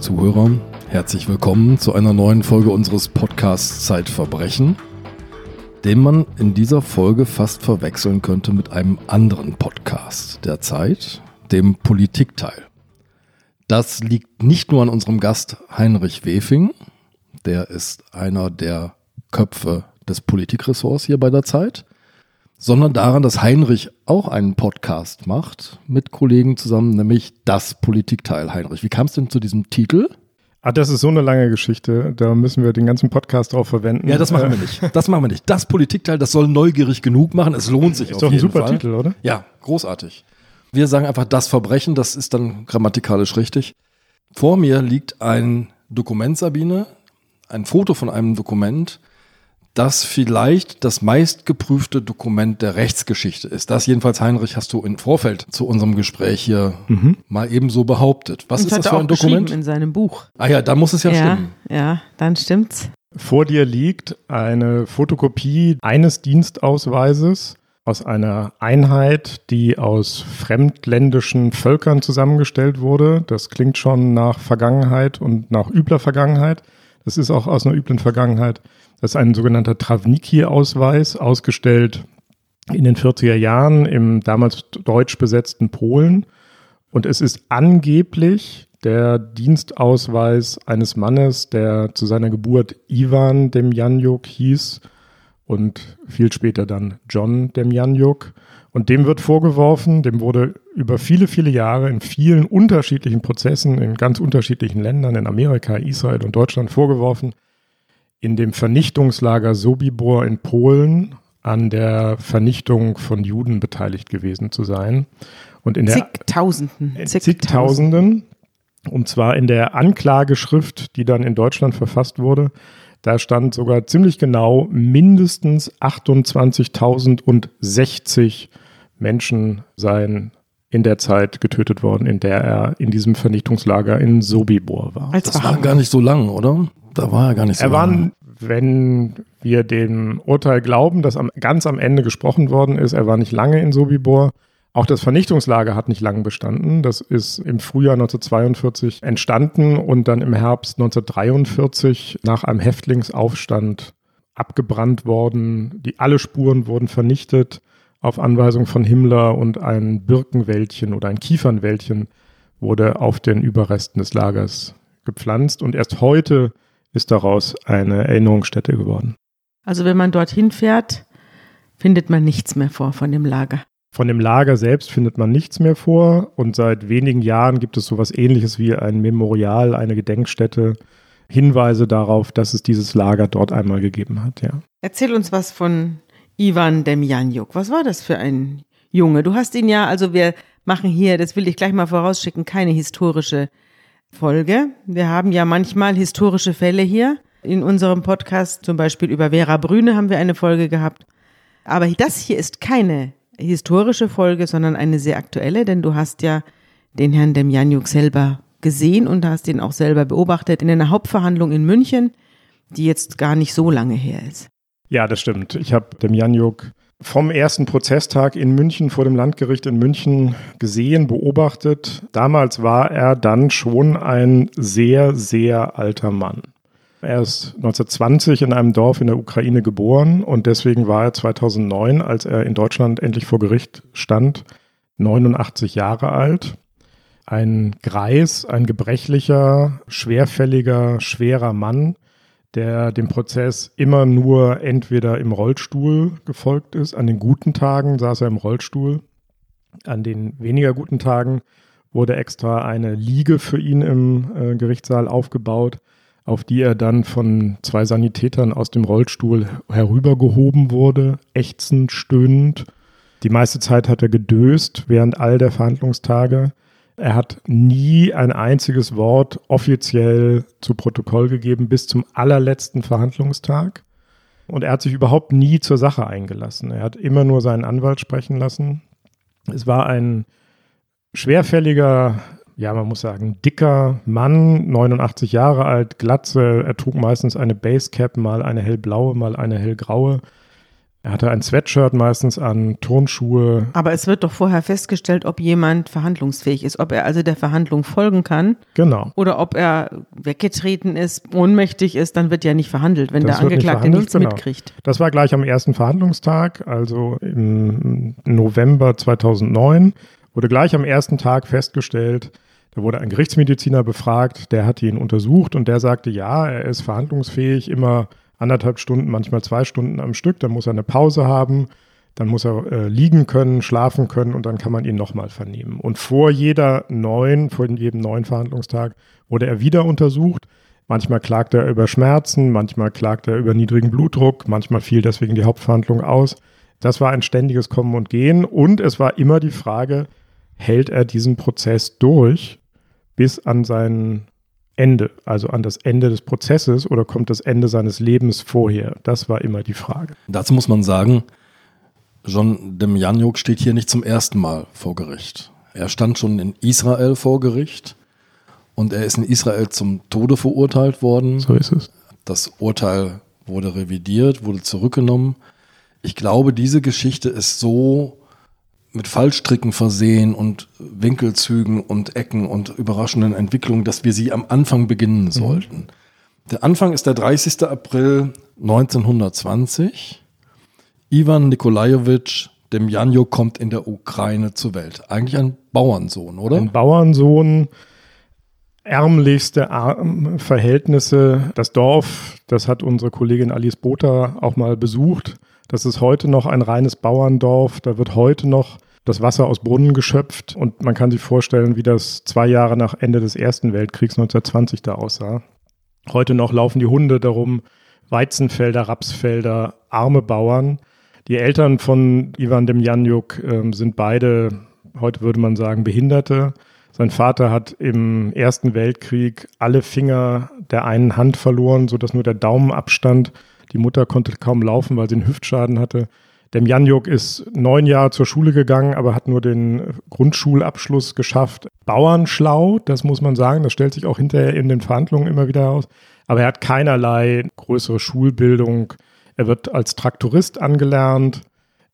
Zuhörer, herzlich willkommen zu einer neuen Folge unseres Podcasts Zeitverbrechen, den man in dieser Folge fast verwechseln könnte mit einem anderen Podcast der Zeit, dem Politikteil. Das liegt nicht nur an unserem Gast Heinrich Wefing, der ist einer der Köpfe des Politikressorts hier bei der Zeit, sondern daran, dass Heinrich auch einen Podcast macht mit Kollegen zusammen, nämlich das Politikteil. Heinrich, wie kam es denn zu diesem Titel? Ah, das ist so eine lange Geschichte. Da müssen wir den ganzen Podcast drauf verwenden. Ja, das machen wir nicht. Das machen wir nicht. Das Politikteil, das soll neugierig genug machen. Es lohnt sich ist auf doch ein jeden super Fall. Titel, oder? Ja, großartig. Wir sagen einfach das Verbrechen, das ist dann grammatikalisch richtig. Vor mir liegt ein Dokument, Sabine, ein Foto von einem Dokument, das vielleicht das meistgeprüfte Dokument der Rechtsgeschichte ist. Das jedenfalls, Heinrich, hast du im Vorfeld zu unserem Gespräch hier mal ebenso behauptet. Was Und ist das für ein geschrieben Dokument? in seinem Buch. Ah ja, da muss es ja, ja, stimmen. ja, dann stimmt's. Vor dir liegt eine Fotokopie eines Dienstausweises aus einer Einheit, die aus fremdländischen Völkern zusammengestellt wurde. Das klingt schon nach Vergangenheit und nach übler Vergangenheit. Das ist auch aus einer üblen Vergangenheit. Das ist ein sogenannter Trawniki-Ausweis, ausgestellt in den 40er Jahren im damals deutsch besetzten Polen. Und es ist angeblich der Dienstausweis eines Mannes, der zu seiner Geburt Ivan Demjanjuk hieß und viel später dann John Demjanjuk. Und dem wird vorgeworfen, dem wurde über viele, viele Jahre in vielen unterschiedlichen Prozessen in ganz unterschiedlichen Ländern, in Amerika, Israel und Deutschland vorgeworfen, in dem Vernichtungslager Sobibor in Polen an der Vernichtung von Juden beteiligt gewesen zu sein. Und in der Zigtausenden. in zigtausenden. Und zwar in der Anklageschrift, die dann in Deutschland verfasst wurde. Da stand sogar ziemlich genau, mindestens 28.060 Menschen seien in der Zeit getötet worden, in der er in diesem Vernichtungslager in Sobibor war. Das war gar nicht so lang, oder? Da war er gar nicht so Er war, lang. Wenn wir dem Urteil glauben, das am, ganz am Ende gesprochen worden ist, er war nicht lange in Sobibor. Auch das Vernichtungslager hat nicht lange bestanden. Das ist im Frühjahr 1942 entstanden und dann im Herbst 1943 nach einem Häftlingsaufstand abgebrannt worden. Die, alle Spuren wurden vernichtet auf Anweisung von Himmler und ein Birkenwäldchen oder ein Kiefernwäldchen wurde auf den Überresten des Lagers gepflanzt und erst heute ist daraus eine Erinnerungsstätte geworden. Also wenn man dorthin fährt, findet man nichts mehr vor von dem Lager. Von dem Lager selbst findet man nichts mehr vor und seit wenigen Jahren gibt es sowas ähnliches wie ein Memorial, eine Gedenkstätte, Hinweise darauf, dass es dieses Lager dort einmal gegeben hat, ja. Erzähl uns was von Ivan Demjanjuk. Was war das für ein Junge? Du hast ihn ja, also wir machen hier, das will ich gleich mal vorausschicken, keine historische Folge. Wir haben ja manchmal historische Fälle hier. In unserem Podcast, zum Beispiel über Vera Brüne, haben wir eine Folge gehabt. Aber das hier ist keine historische Folge, sondern eine sehr aktuelle, denn du hast ja den Herrn Demjanjuk selber gesehen und hast ihn auch selber beobachtet in einer Hauptverhandlung in München, die jetzt gar nicht so lange her ist. Ja, das stimmt. Ich habe dem Janjuk vom ersten Prozesstag in München vor dem Landgericht in München gesehen, beobachtet. Damals war er dann schon ein sehr, sehr alter Mann. Er ist 1920 in einem Dorf in der Ukraine geboren und deswegen war er 2009, als er in Deutschland endlich vor Gericht stand, 89 Jahre alt. Ein Greis, ein gebrechlicher, schwerfälliger, schwerer Mann, der dem Prozess immer nur entweder im Rollstuhl gefolgt ist. An den guten Tagen saß er im Rollstuhl. An den weniger guten Tagen wurde extra eine Liege für ihn im äh, Gerichtssaal aufgebaut, auf die er dann von zwei Sanitätern aus dem Rollstuhl herübergehoben wurde, ächzend, stöhnend. Die meiste Zeit hat er gedöst während all der Verhandlungstage. Er hat nie ein einziges Wort offiziell zu Protokoll gegeben bis zum allerletzten Verhandlungstag. Und er hat sich überhaupt nie zur Sache eingelassen. Er hat immer nur seinen Anwalt sprechen lassen. Es war ein schwerfälliger, ja, man muss sagen, dicker Mann, 89 Jahre alt, Glatze. Er trug meistens eine Basecap, mal eine hellblaue, mal eine hellgraue. Er hatte ein Sweatshirt meistens an, Turnschuhe. Aber es wird doch vorher festgestellt, ob jemand verhandlungsfähig ist, ob er also der Verhandlung folgen kann. Genau. Oder ob er weggetreten ist, ohnmächtig ist, dann wird ja nicht verhandelt, wenn Das der nicht Angeklagte verhandelt, nichts genau. mitkriegt. Das war gleich am ersten Verhandlungstag, also im November 2009, wurde gleich am ersten Tag festgestellt, da wurde ein Gerichtsmediziner befragt, der hat ihn untersucht und der sagte, ja, er ist verhandlungsfähig, immer anderthalb Stunden, manchmal zwei Stunden am Stück, dann muss er eine Pause haben, dann muss er äh, liegen können, schlafen können und dann kann man ihn nochmal vernehmen. Und vor jeder neuen, vor jedem neuen Verhandlungstag wurde er wieder untersucht. Manchmal klagte er über Schmerzen, manchmal klagte er über niedrigen Blutdruck, manchmal fiel deswegen die Hauptverhandlung aus. Das war ein ständiges Kommen und Gehen und es war immer die Frage, hält er diesen Prozess durch bis an sein Ende, also an das Ende des Prozesses oder kommt das Ende seines Lebens vorher? Das war immer die Frage. Dazu muss man sagen, John Demjanjuk steht hier nicht zum ersten Mal vor Gericht. Er stand schon in Israel vor Gericht und er ist in Israel zum Tode verurteilt worden. So ist es. Das Urteil wurde revidiert, wurde zurückgenommen. Ich glaube, diese Geschichte ist so mit Fallstricken versehen und Winkelzügen und Ecken und überraschenden Entwicklungen, dass wir sie am Anfang beginnen sollten. Der Anfang ist der 30. April 1920. Ivan Nikolajewitsch Demjanjuk kommt in der Ukraine zur Welt. Eigentlich ein Bauernsohn, oder? Ein Bauernsohn, ärmlichste Arm Verhältnisse. Das Dorf, das hat unsere Kollegin Alice Botha auch mal besucht. Das ist heute noch ein reines Bauerndorf. Da wird heute noch das Wasser aus Brunnen geschöpft. Und man kann sich vorstellen, wie das zwei Jahre nach Ende des Ersten Weltkriegs 1920 da aussah. Heute noch laufen die Hunde darum, Weizenfelder, Rapsfelder, arme Bauern. Die Eltern von Ivan Demjanjuk ähm, sind beide, heute würde man sagen, Behinderte. Sein Vater hat im Ersten Weltkrieg alle Finger der einen Hand verloren, sodass nur der Daumen abstand. Die Mutter konnte kaum laufen, weil sie einen Hüftschaden hatte. Demjanjuk ist neun Jahre zur Schule gegangen, aber hat nur den Grundschulabschluss geschafft. Bauernschlau, das muss man sagen, das stellt sich auch hinterher in den Verhandlungen immer wieder heraus. Aber er hat keinerlei größere Schulbildung. Er wird als Traktorist angelernt.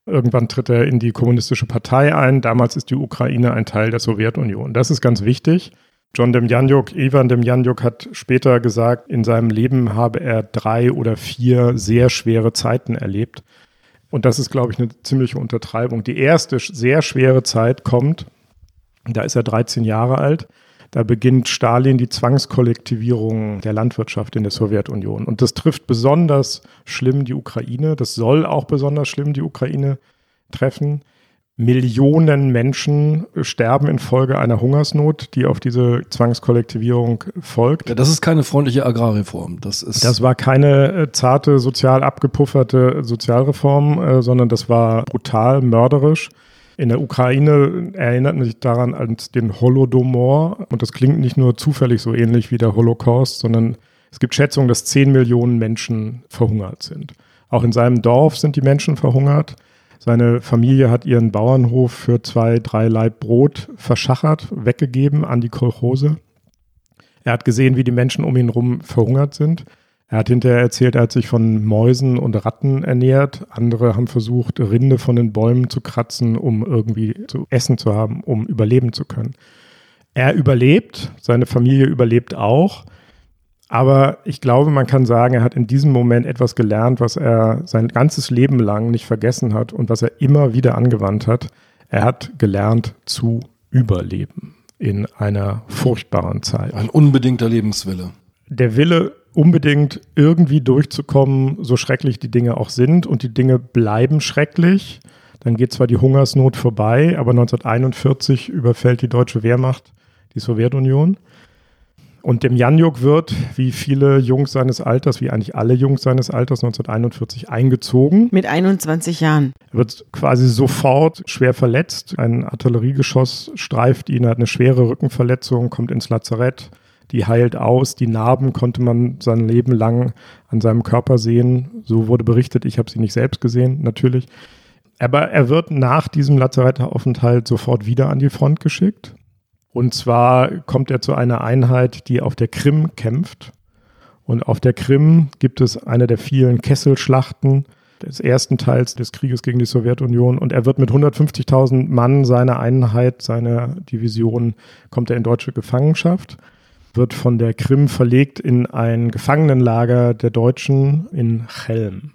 Irgendwann tritt er in die kommunistische Partei ein. Damals ist die Ukraine ein Teil der Sowjetunion. Das ist ganz wichtig. John Demjanjuk, Ivan Demjanjuk hat später gesagt, in seinem Leben habe er drei oder vier sehr schwere Zeiten erlebt. Und das ist, glaube ich, eine ziemliche Untertreibung. Die erste sehr schwere Zeit kommt, da ist er 13 Jahre alt. Da beginnt Stalin die Zwangskollektivierung der Landwirtschaft in der Sowjetunion. Und das trifft besonders schlimm die Ukraine. Das soll auch besonders schlimm die Ukraine treffen. Millionen Menschen sterben infolge einer Hungersnot, die auf diese Zwangskollektivierung folgt. Ja, das ist keine freundliche Agrarreform. Das ist Das war keine äh, zarte, sozial abgepufferte Sozialreform, äh, sondern das war brutal, mörderisch. In der Ukraine erinnert man sich daran als den Holodomor. Und das klingt nicht nur zufällig so ähnlich wie der Holocaust, sondern es gibt Schätzungen, dass 10 Millionen Menschen verhungert sind. Auch in seinem Dorf sind die Menschen verhungert. Seine Familie hat ihren Bauernhof für zwei, drei Laib Brot verschachert, weggegeben an die Kolchose. Er hat gesehen, wie die Menschen um ihn herum verhungert sind. Er hat hinterher erzählt, er hat sich von Mäusen und Ratten ernährt. Andere haben versucht, Rinde von den Bäumen zu kratzen, um irgendwie zu essen zu haben, um überleben zu können. Er überlebt, seine Familie überlebt auch. Aber ich glaube, man kann sagen, er hat in diesem Moment etwas gelernt, was er sein ganzes Leben lang nicht vergessen hat und was er immer wieder angewandt hat. Er hat gelernt zu überleben in einer furchtbaren Zeit. ein unbedingter Lebenswille. Der Wille, unbedingt irgendwie durchzukommen, so schrecklich die Dinge auch sind und die Dinge bleiben schrecklich. Dann geht zwar die Hungersnot vorbei, aber 1941 überfällt die deutsche Wehrmacht die Sowjetunion. Und dem Janjuk wird, wie viele Jungs seines Alters, wie eigentlich alle Jungs seines Alters, 1941 eingezogen. Mit 21 Jahren. Er wird quasi sofort schwer verletzt. Ein Artilleriegeschoss streift ihn, hat eine schwere Rückenverletzung, kommt ins Lazarett. Die heilt aus. Die Narben konnte man sein Leben lang an seinem Körper sehen. So wurde berichtet. Ich habe sie nicht selbst gesehen, natürlich. Aber er wird nach diesem Lazarettaufenthalt sofort wieder an die Front geschickt. Und zwar kommt er zu einer Einheit, die auf der Krim kämpft. Und auf der Krim gibt es eine der vielen Kesselschlachten. des ersten Teils des Krieges gegen die Sowjetunion. Und er wird mit 150.000 Mann seiner Einheit, seiner Division, kommt er in deutsche Gefangenschaft, wird von der Krim verlegt in ein Gefangenenlager der Deutschen in Chelm.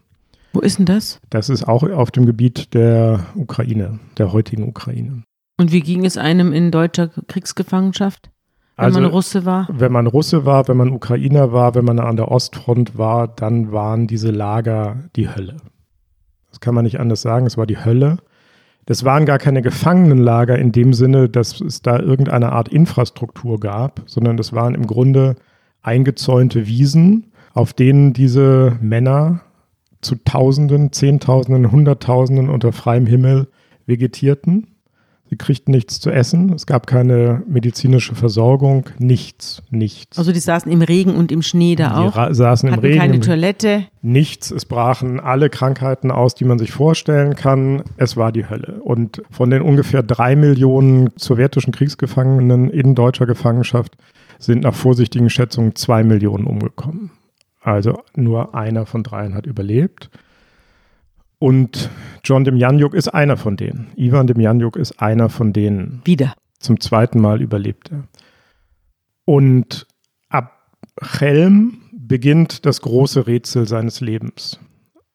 Wo ist denn das? Das ist auch auf dem Gebiet der Ukraine, der heutigen Ukraine. Und wie ging es einem in deutscher Kriegsgefangenschaft? Wenn Also, man Russe war? Wenn man Russe war, wenn man Ukrainer war, wenn man an der Ostfront war, dann waren diese Lager die Hölle. Das kann man nicht anders sagen, es war die Hölle. Das waren gar keine Gefangenenlager in dem Sinne, dass es da irgendeine Art Infrastruktur gab, sondern das waren im Grunde eingezäunte Wiesen, auf denen diese Männer zu Tausenden, Zehntausenden, Hunderttausenden unter freiem Himmel vegetierten. Sie kriegten nichts zu essen, es gab keine medizinische Versorgung, nichts, nichts. Also die saßen im Regen und im Schnee da Die auch. ra- saßen im Regen, keine Toilette. nichts. Es brachen alle Krankheiten aus, die man sich vorstellen kann. Es war die Hölle. Und von den ungefähr drei Millionen sowjetischen Kriegsgefangenen in deutscher Gefangenschaft sind nach vorsichtigen Schätzungen zwei Millionen umgekommen. Also nur einer von dreien hat überlebt. Und John Demjanjuk ist einer von denen. Ivan Demjanjuk ist einer von denen. Wieder. Zum zweiten Mal überlebt er. Und ab Chelm beginnt das große Rätsel seines Lebens.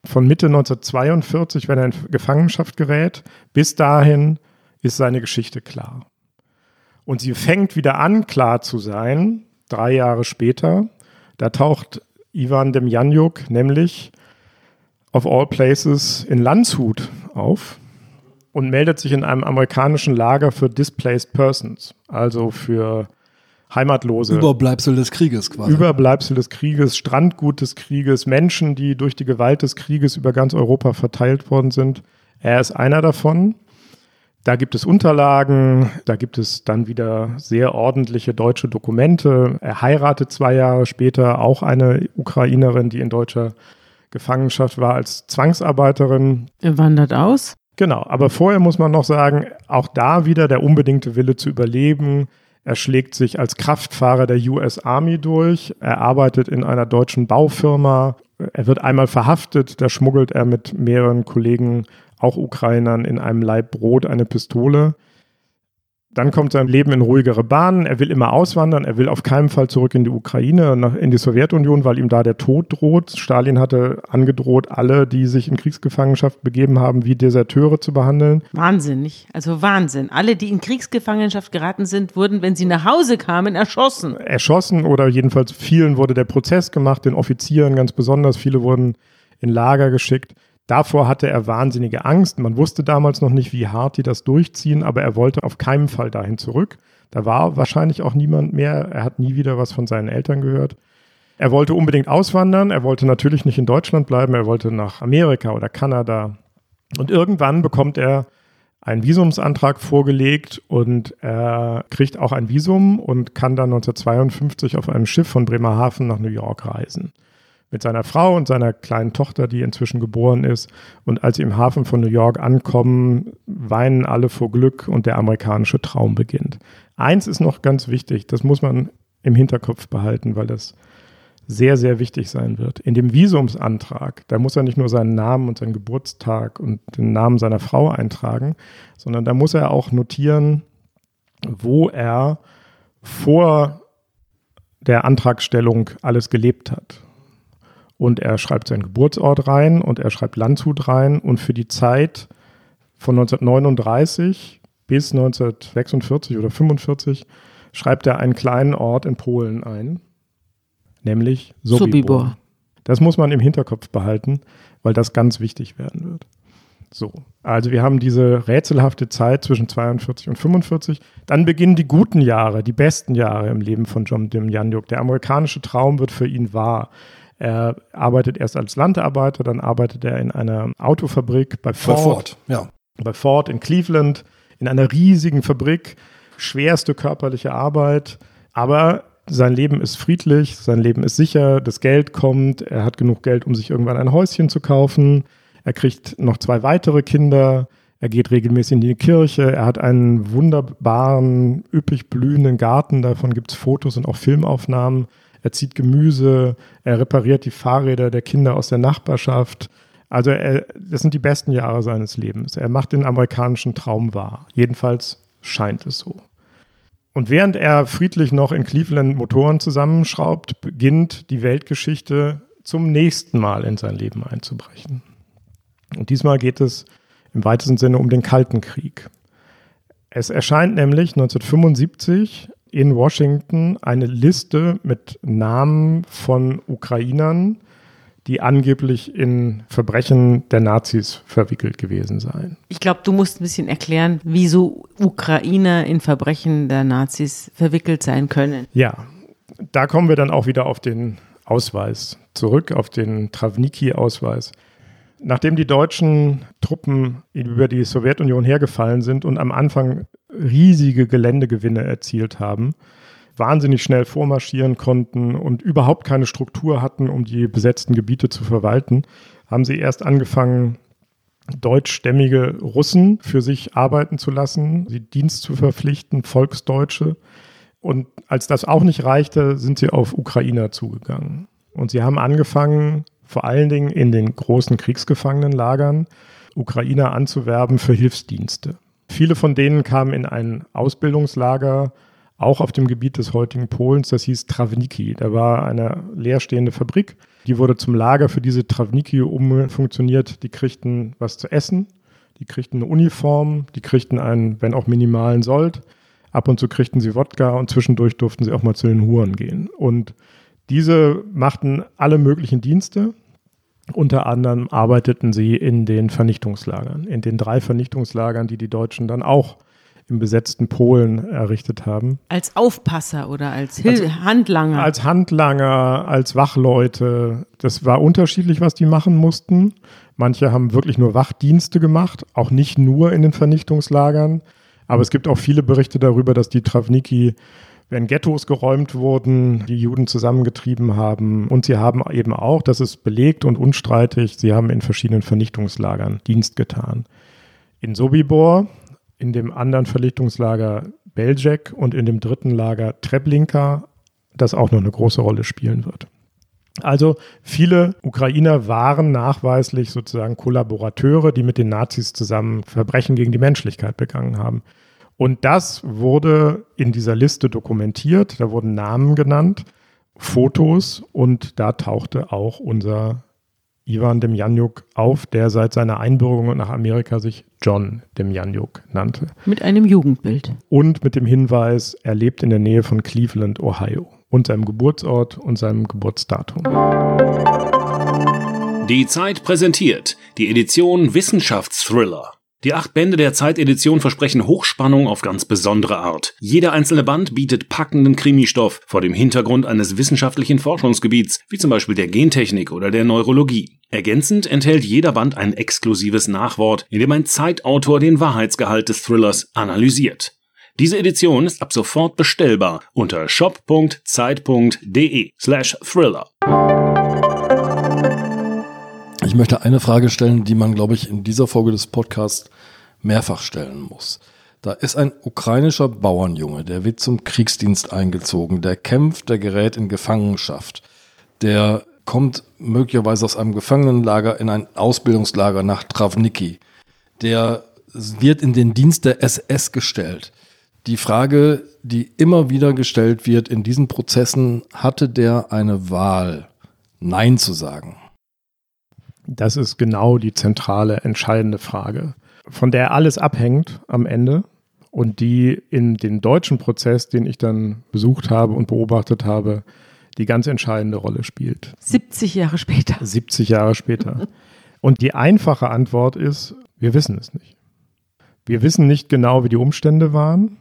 Von Mitte 1942, wenn er in Gefangenschaft gerät, bis dahin ist seine Geschichte klar. Und sie fängt wieder an, klar zu sein, drei Jahre später. Da taucht Ivan Demjanjuk nämlich of all places in Landshut auf und meldet sich in einem amerikanischen Lager für Displaced Persons, also für Heimatlose. Überbleibsel des Krieges quasi. Überbleibsel des Krieges, Strandgut des Krieges, Menschen, die durch die Gewalt des Krieges über ganz Europa verteilt worden sind. Er ist einer davon. Da gibt es Unterlagen, da gibt es dann wieder sehr ordentliche deutsche Dokumente. Er heiratet zwei Jahre später auch eine Ukrainerin, die in deutscher Gefangenschaft war als Zwangsarbeiterin. Er wandert aus. Genau, aber vorher muss man noch sagen, auch da wieder der unbedingte Wille zu überleben. Er schlägt sich als Kraftfahrer der US Army durch. Er arbeitet in einer deutschen Baufirma. Er wird einmal verhaftet. Da schmuggelt er mit mehreren Kollegen, auch Ukrainern, in einem Laib Brot eine Pistole. Dann kommt sein Leben in ruhigere Bahnen. Er will immer auswandern. Er will auf keinen Fall zurück in die Ukraine, nach, in die Sowjetunion, weil ihm da der Tod droht. Stalin hatte angedroht, alle, die sich in Kriegsgefangenschaft begeben haben, wie Deserteure zu behandeln. Wahnsinnig. Also Wahnsinn. Alle, die in Kriegsgefangenschaft geraten sind, wurden, wenn sie nach Hause kamen, erschossen. Erschossen oder jedenfalls vielen wurde der Prozess gemacht, den Offizieren ganz besonders. Viele wurden in Lager geschickt. Davor hatte er wahnsinnige Angst. Man wusste damals noch nicht, wie hart die das durchziehen, aber er wollte auf keinen Fall dahin zurück. Da war wahrscheinlich auch niemand mehr. Er hat nie wieder was von seinen Eltern gehört. Er wollte unbedingt auswandern. Er wollte natürlich nicht in Deutschland bleiben. Er wollte nach Amerika oder Kanada. Und irgendwann bekommt er einen Visumsantrag vorgelegt und er kriegt auch ein Visum und kann dann 1952 auf einem Schiff von Bremerhaven nach New York reisen mit seiner Frau und seiner kleinen Tochter, die inzwischen geboren ist. Und als sie im Hafen von New York ankommen, weinen alle vor Glück und der amerikanische Traum beginnt. Eins ist noch ganz wichtig, das muss man im Hinterkopf behalten, weil das sehr, sehr wichtig sein wird. In dem Visumsantrag, da muss er nicht nur seinen Namen und seinen Geburtstag und den Namen seiner Frau eintragen, sondern da muss er auch notieren, wo er vor der Antragstellung alles gelebt hat und er schreibt seinen Geburtsort rein und er schreibt Landshut rein und für die Zeit von 1939 bis 1946 oder 45 schreibt er einen kleinen Ort in Polen ein, nämlich Sobibor. Sobibor. Das muss man im Hinterkopf behalten, weil das ganz wichtig werden wird. So, also wir haben diese rätselhafte Zeit zwischen 42 und 45. Dann beginnen die guten Jahre, die besten Jahre im Leben von John Demjanjuk. Der amerikanische Traum wird für ihn wahr. Er arbeitet erst als Landarbeiter, dann arbeitet er in einer Autofabrik bei Bei Ford, Ford, ja. bei Ford in Cleveland, in einer riesigen Fabrik, schwerste körperliche Arbeit, aber sein Leben ist friedlich, sein Leben ist sicher, das Geld kommt, er hat genug Geld, um sich irgendwann ein Häuschen zu kaufen, er kriegt noch zwei weitere Kinder, er geht regelmäßig in die Kirche, er hat einen wunderbaren, üppig blühenden Garten, davon gibt es Fotos und auch Filmaufnahmen. Er zieht Gemüse, er repariert die Fahrräder der Kinder aus der Nachbarschaft. Also er, das sind die besten Jahre seines Lebens. Er macht den amerikanischen Traum wahr. Jedenfalls scheint es so. Und während er friedlich noch in Cleveland Motoren zusammenschraubt, beginnt die Weltgeschichte zum nächsten Mal in sein Leben einzubrechen. Und diesmal geht es im weitesten Sinne um den Kalten Krieg. Es erscheint nämlich 1975 in Washington eine Liste mit Namen von Ukrainern, die angeblich in Verbrechen der Nazis verwickelt gewesen seien. Ich glaube, du musst ein bisschen erklären, wieso Ukrainer in Verbrechen der Nazis verwickelt sein können. Ja, da kommen wir dann auch wieder auf den Ausweis zurück, auf den Travniki-Ausweis. Nachdem die deutschen Truppen über die Sowjetunion hergefallen sind und am Anfang riesige Geländegewinne erzielt haben, wahnsinnig schnell vormarschieren konnten und überhaupt keine Struktur hatten, um die besetzten Gebiete zu verwalten, haben sie erst angefangen, deutschstämmige Russen für sich arbeiten zu lassen, sie Dienst zu verpflichten, Volksdeutsche. Und als das auch nicht reichte, sind sie auf Ukrainer zugegangen. Und sie haben angefangen, vor allen Dingen in den großen Kriegsgefangenenlagern, Ukrainer anzuwerben für Hilfsdienste. Viele von denen kamen in ein Ausbildungslager, auch auf dem Gebiet des heutigen Polens, das hieß Travniki. Da war eine leerstehende Fabrik, die wurde zum Lager für diese Travniki umfunktioniert. Die kriegten was zu essen, die kriegten eine Uniform, die kriegten einen, wenn auch minimalen Sold. Ab und zu kriegten sie Wodka und zwischendurch durften sie auch mal zu den Huren gehen. Und diese machten alle möglichen Dienste. Unter anderem arbeiteten sie in den Vernichtungslagern, in den drei Vernichtungslagern, die die Deutschen dann auch im besetzten Polen errichtet haben. Als Aufpasser oder als, Hil als Handlanger? Als Handlanger, als Wachleute. Das war unterschiedlich, was die machen mussten. Manche haben wirklich nur Wachdienste gemacht, auch nicht nur in den Vernichtungslagern. Aber es gibt auch viele Berichte darüber, dass die Travniki wenn Ghettos geräumt wurden, die Juden zusammengetrieben haben. Und sie haben eben auch, das ist belegt und unstreitig, sie haben in verschiedenen Vernichtungslagern Dienst getan. In Sobibor, in dem anderen Vernichtungslager Belzec und in dem dritten Lager Treblinka, das auch noch eine große Rolle spielen wird. Also viele Ukrainer waren nachweislich sozusagen Kollaborateure, die mit den Nazis zusammen Verbrechen gegen die Menschlichkeit begangen haben. Und das wurde in dieser Liste dokumentiert. Da wurden Namen genannt, Fotos und da tauchte auch unser Ivan Demjanjuk auf, der seit seiner Einbürgerung nach Amerika sich John Demjanjuk nannte. Mit einem Jugendbild. Und mit dem Hinweis, er lebt in der Nähe von Cleveland, Ohio und seinem Geburtsort und seinem Geburtsdatum. Die Zeit präsentiert die Edition Wissenschaftsthriller die acht Bände der Zeitedition versprechen Hochspannung auf ganz besondere Art. Jeder einzelne Band bietet packenden Krimistoff vor dem Hintergrund eines wissenschaftlichen Forschungsgebiets, wie zum Beispiel der Gentechnik oder der Neurologie. Ergänzend enthält jeder Band ein exklusives Nachwort, in dem ein Zeitautor den Wahrheitsgehalt des Thrillers analysiert. Diese Edition ist ab sofort bestellbar unter shop.zeit.de slash thriller. Ich möchte eine Frage stellen, die man, glaube ich, in dieser Folge des Podcasts mehrfach stellen muss. Da ist ein ukrainischer Bauernjunge, der wird zum Kriegsdienst eingezogen, der kämpft, der gerät in Gefangenschaft, der kommt möglicherweise aus einem Gefangenenlager in ein Ausbildungslager nach Travniki, der wird in den Dienst der SS gestellt. Die Frage, die immer wieder gestellt wird in diesen Prozessen, hatte der eine Wahl, Nein zu sagen? Das ist genau die zentrale, entscheidende Frage, von der alles abhängt am Ende und die in den deutschen Prozess, den ich dann besucht habe und beobachtet habe, die ganz entscheidende Rolle spielt. 70 Jahre später. 70 Jahre später. Und die einfache Antwort ist, wir wissen es nicht. Wir wissen nicht genau, wie die Umstände waren.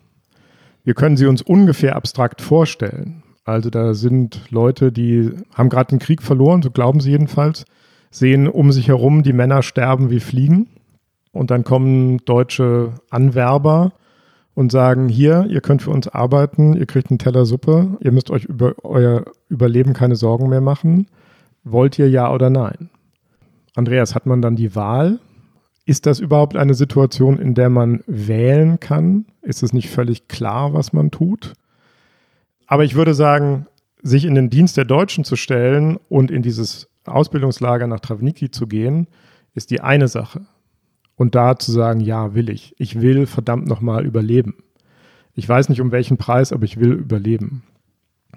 Wir können sie uns ungefähr abstrakt vorstellen. Also da sind Leute, die haben gerade den Krieg verloren, so glauben sie jedenfalls, sehen um sich herum die Männer sterben wie Fliegen. Und dann kommen deutsche Anwerber und sagen, hier, ihr könnt für uns arbeiten, ihr kriegt einen Teller Suppe, ihr müsst euch über euer Überleben keine Sorgen mehr machen. Wollt ihr ja oder nein? Andreas, hat man dann die Wahl? Ist das überhaupt eine Situation, in der man wählen kann? Ist es nicht völlig klar, was man tut? Aber ich würde sagen, sich in den Dienst der Deutschen zu stellen und in dieses Ausbildungslager nach Travniki zu gehen, ist die eine Sache. Und da zu sagen, ja, will ich. Ich will verdammt nochmal überleben. Ich weiß nicht um welchen Preis, aber ich will überleben.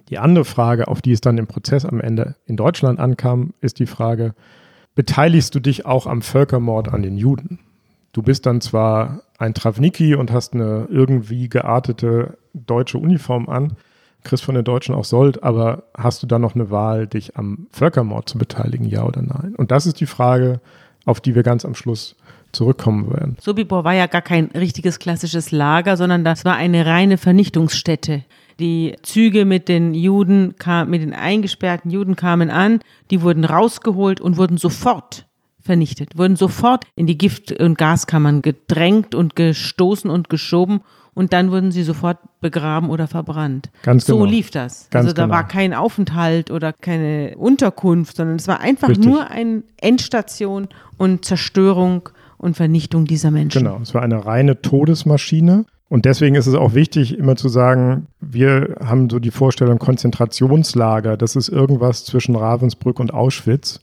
Die andere Frage, auf die es dann im Prozess am Ende in Deutschland ankam, ist die Frage, beteiligst du dich auch am Völkermord an den Juden? Du bist dann zwar ein Travniki und hast eine irgendwie geartete deutsche Uniform an, kriegst von den Deutschen auch Sold, aber hast du dann noch eine Wahl, dich am Völkermord zu beteiligen, ja oder nein? Und das ist die Frage, auf die wir ganz am Schluss zurückkommen werden. Sobibor war ja gar kein richtiges klassisches Lager, sondern das war eine reine Vernichtungsstätte. Die Züge mit den Juden, mit den eingesperrten Juden kamen an, die wurden rausgeholt und wurden sofort vernichtet, wurden sofort in die Gift- und Gaskammern gedrängt und gestoßen und geschoben und dann wurden sie sofort begraben oder verbrannt. Ganz so genau. lief das. Ganz also da genau. war kein Aufenthalt oder keine Unterkunft, sondern es war einfach Richtig. nur eine Endstation und Zerstörung und Vernichtung dieser Menschen. Genau, es war eine reine Todesmaschine. Und deswegen ist es auch wichtig, immer zu sagen, wir haben so die Vorstellung Konzentrationslager, das ist irgendwas zwischen Ravensbrück und Auschwitz,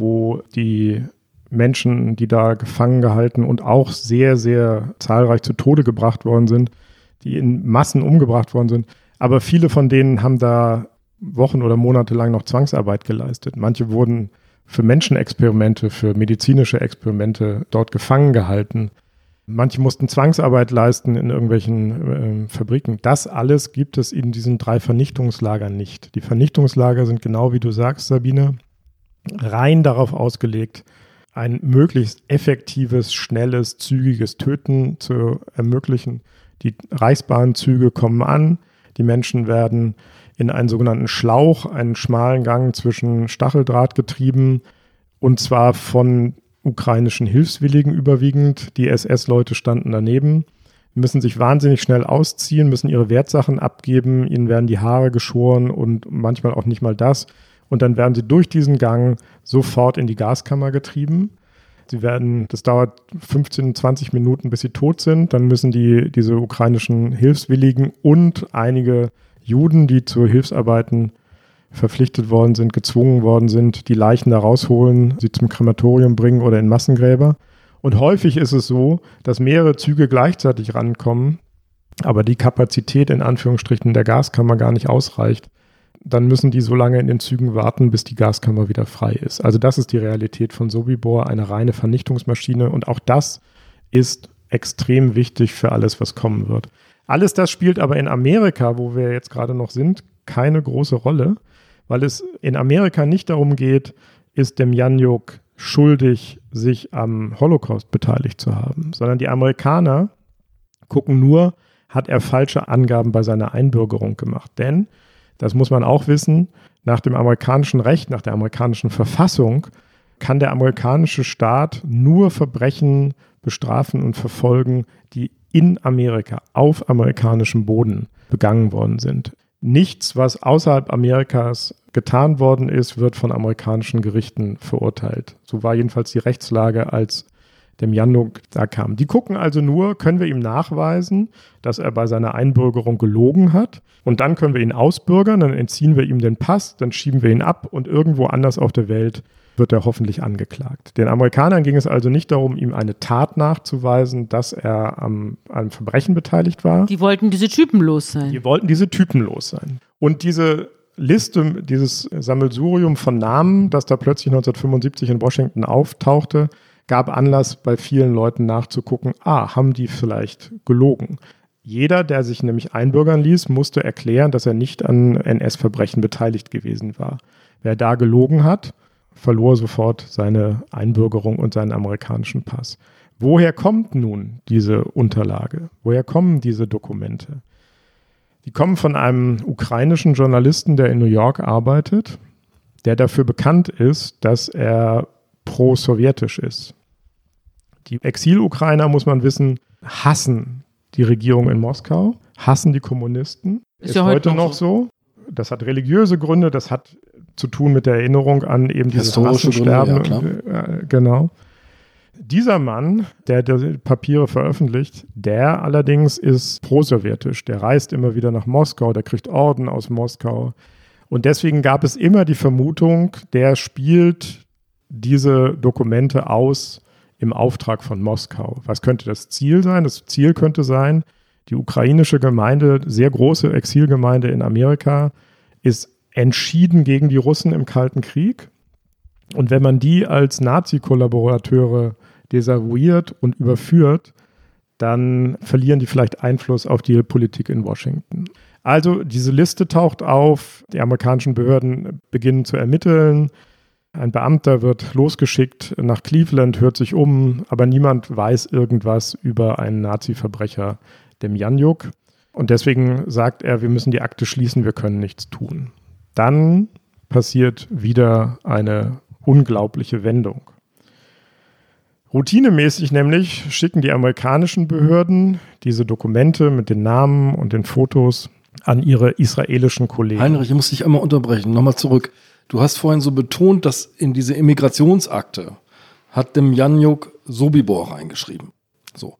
wo die Menschen, die da gefangen gehalten und auch sehr, sehr zahlreich zu Tode gebracht worden sind, die in Massen umgebracht worden sind. Aber viele von denen haben da Wochen oder Monate lang noch Zwangsarbeit geleistet. Manche wurden für Menschenexperimente, für medizinische Experimente dort gefangen gehalten. Manche mussten Zwangsarbeit leisten in irgendwelchen äh, Fabriken. Das alles gibt es in diesen drei Vernichtungslagern nicht. Die Vernichtungslager sind genau wie du sagst, Sabine, rein darauf ausgelegt, ein möglichst effektives, schnelles, zügiges Töten zu ermöglichen. Die Reichsbahnzüge kommen an, die Menschen werden in einen sogenannten Schlauch, einen schmalen Gang zwischen Stacheldraht getrieben, und zwar von ukrainischen Hilfswilligen überwiegend. Die SS-Leute standen daneben, müssen sich wahnsinnig schnell ausziehen, müssen ihre Wertsachen abgeben, ihnen werden die Haare geschoren und manchmal auch nicht mal das. Und dann werden sie durch diesen Gang sofort in die Gaskammer getrieben. Sie werden, das dauert 15, 20 Minuten, bis sie tot sind. Dann müssen die, diese ukrainischen Hilfswilligen und einige Juden, die zu Hilfsarbeiten verpflichtet worden sind, gezwungen worden sind, die Leichen da rausholen, sie zum Krematorium bringen oder in Massengräber. Und häufig ist es so, dass mehrere Züge gleichzeitig rankommen, aber die Kapazität in Anführungsstrichen der Gaskammer gar nicht ausreicht. Dann müssen die so lange in den Zügen warten, bis die Gaskammer wieder frei ist. Also das ist die Realität von Sobibor, eine reine Vernichtungsmaschine. Und auch das ist extrem wichtig für alles, was kommen wird. Alles das spielt aber in Amerika, wo wir jetzt gerade noch sind, keine große Rolle, weil es in Amerika nicht darum geht, ist dem Janjuk schuldig, sich am Holocaust beteiligt zu haben, sondern die Amerikaner gucken nur, hat er falsche Angaben bei seiner Einbürgerung gemacht. Denn, das muss man auch wissen, nach dem amerikanischen Recht, nach der amerikanischen Verfassung, kann der amerikanische Staat nur Verbrechen bestrafen und verfolgen, die in Amerika, auf amerikanischem Boden begangen worden sind. Nichts, was außerhalb Amerikas getan worden ist, wird von amerikanischen Gerichten verurteilt. So war jedenfalls die Rechtslage, als dem Januk da kam. Die gucken also nur, können wir ihm nachweisen, dass er bei seiner Einbürgerung gelogen hat und dann können wir ihn ausbürgern, dann entziehen wir ihm den Pass, dann schieben wir ihn ab und irgendwo anders auf der Welt wird er hoffentlich angeklagt. Den Amerikanern ging es also nicht darum, ihm eine Tat nachzuweisen, dass er am, einem Verbrechen beteiligt war. Die wollten diese Typen los sein. Die wollten diese Typen los sein. Und diese Liste, dieses Sammelsurium von Namen, das da plötzlich 1975 in Washington auftauchte, gab Anlass bei vielen Leuten nachzugucken, ah, haben die vielleicht gelogen? Jeder, der sich nämlich einbürgern ließ, musste erklären, dass er nicht an NS-Verbrechen beteiligt gewesen war. Wer da gelogen hat, verlor sofort seine Einbürgerung und seinen amerikanischen Pass. Woher kommt nun diese Unterlage? Woher kommen diese Dokumente? Die kommen von einem ukrainischen Journalisten, der in New York arbeitet, der dafür bekannt ist, dass er pro-sowjetisch ist. Die Exil-Ukrainer, muss man wissen, hassen die Regierung in Moskau, hassen die Kommunisten. Ist Ist, ja heute heute noch noch so. Das hat religiöse Gründe, das hat zu tun mit der Erinnerung an eben dieses Historische Gründe, ja, Äh, genau. Dieser Mann, der die Papiere veröffentlicht, der allerdings ist prosowjetisch. Der reist immer wieder nach Moskau, der kriegt Orden aus Moskau. Und deswegen gab es immer die Vermutung, der spielt diese Dokumente aus im Auftrag von Moskau. Was könnte das Ziel sein? Das Ziel könnte sein, die ukrainische Gemeinde, sehr große Exilgemeinde in Amerika, ist entschieden gegen die Russen im Kalten Krieg. Und wenn man die als Nazi-Kollaborateure desavouiert und überführt, dann verlieren die vielleicht Einfluss auf die Politik in Washington. Also diese Liste taucht auf, die amerikanischen Behörden beginnen zu ermitteln, ein Beamter wird losgeschickt nach Cleveland, hört sich um, aber niemand weiß irgendwas über einen Nazi-Verbrecher, dem Janjuk. Und deswegen sagt er, wir müssen die Akte schließen, wir können nichts tun. Dann passiert wieder eine unglaubliche Wendung. Routinemäßig nämlich schicken die amerikanischen Behörden diese Dokumente mit den Namen und den Fotos an ihre israelischen Kollegen. Heinrich, ich muss dich einmal unterbrechen. Nochmal zurück. Du hast vorhin so betont, dass in diese Immigrationsakte hat dem Janjuk Sobibor reingeschrieben. So.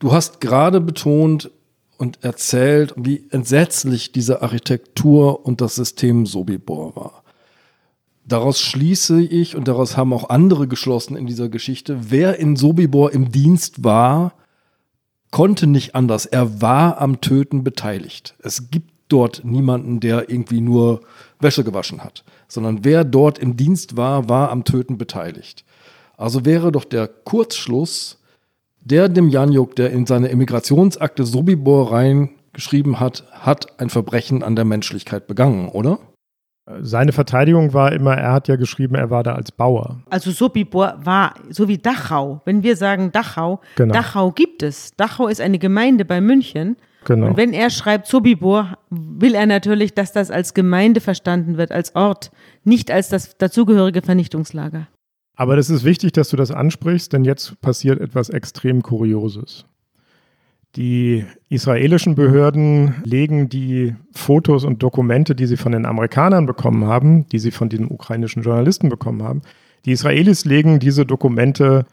Du hast gerade betont und erzählt, wie entsetzlich diese Architektur und das System Sobibor war. Daraus schließe ich, und daraus haben auch andere geschlossen in dieser Geschichte, wer in Sobibor im Dienst war, konnte nicht anders. Er war am Töten beteiligt. Es gibt dort niemanden, der irgendwie nur Wäsche gewaschen hat, sondern wer dort im Dienst war, war am Töten beteiligt. Also wäre doch der Kurzschluss, der dem Janjuk, der in seine Immigrationsakte Sobibor reingeschrieben hat, hat ein Verbrechen an der Menschlichkeit begangen, oder? Seine Verteidigung war immer, er hat ja geschrieben, er war da als Bauer. Also Sobibor war so wie Dachau. Wenn wir sagen Dachau, Genau. Dachau gibt es. Dachau ist eine Gemeinde bei München. Genau. Und wenn er schreibt Sobibor, will er natürlich, dass das als Gemeinde verstanden wird, als Ort, nicht als das dazugehörige Vernichtungslager. Aber das ist wichtig, dass du das ansprichst, denn jetzt passiert etwas extrem Kurioses. Die israelischen Behörden legen die Fotos und Dokumente, die sie von den Amerikanern bekommen haben, die sie von den ukrainischen Journalisten bekommen haben, die Israelis legen diese Dokumente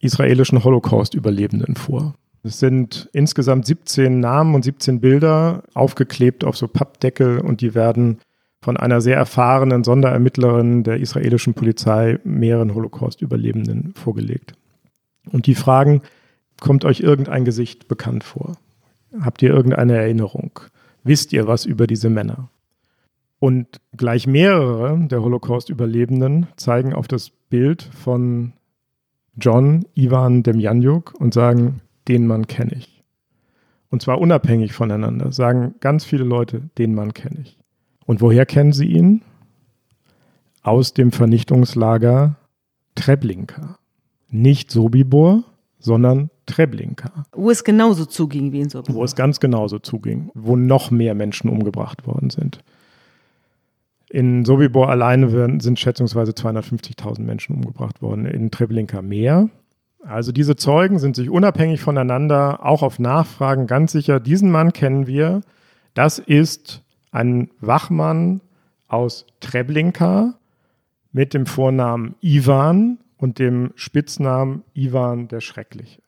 israelischen Holocaust-Überlebenden vor. Es sind insgesamt 17 Namen und 17 Bilder aufgeklebt auf so Pappdeckel und die werden von einer sehr erfahrenen Sonderermittlerin der israelischen Polizei mehreren Holocaust-Überlebenden vorgelegt. Und die fragen, kommt euch irgendein Gesicht bekannt vor? Habt ihr irgendeine Erinnerung? Wisst ihr was über diese Männer? Und gleich mehrere der Holocaust-Überlebenden zeigen auf das Bild von John Ivan Demjanjuk und sagen, den Mann kenne ich. Und zwar unabhängig voneinander, sagen ganz viele Leute, den Mann kenne ich. Und woher kennen sie ihn? Aus dem Vernichtungslager Treblinka. Nicht Sobibor, sondern Treblinka, Wo es genauso zuging wie in Sobibor. wo es ganz genauso zuging, wo noch mehr Menschen umgebracht worden sind. In Sobibor alleine sind schätzungsweise 250.000 Menschen umgebracht worden, in Treblinka mehr. Also diese Zeugen sind sich unabhängig voneinander, auch auf Nachfragen ganz sicher, diesen Mann kennen wir. Das ist ein Wachmann aus Treblinka mit dem Vornamen Ivan und dem Spitznamen Ivan der Schreckliche.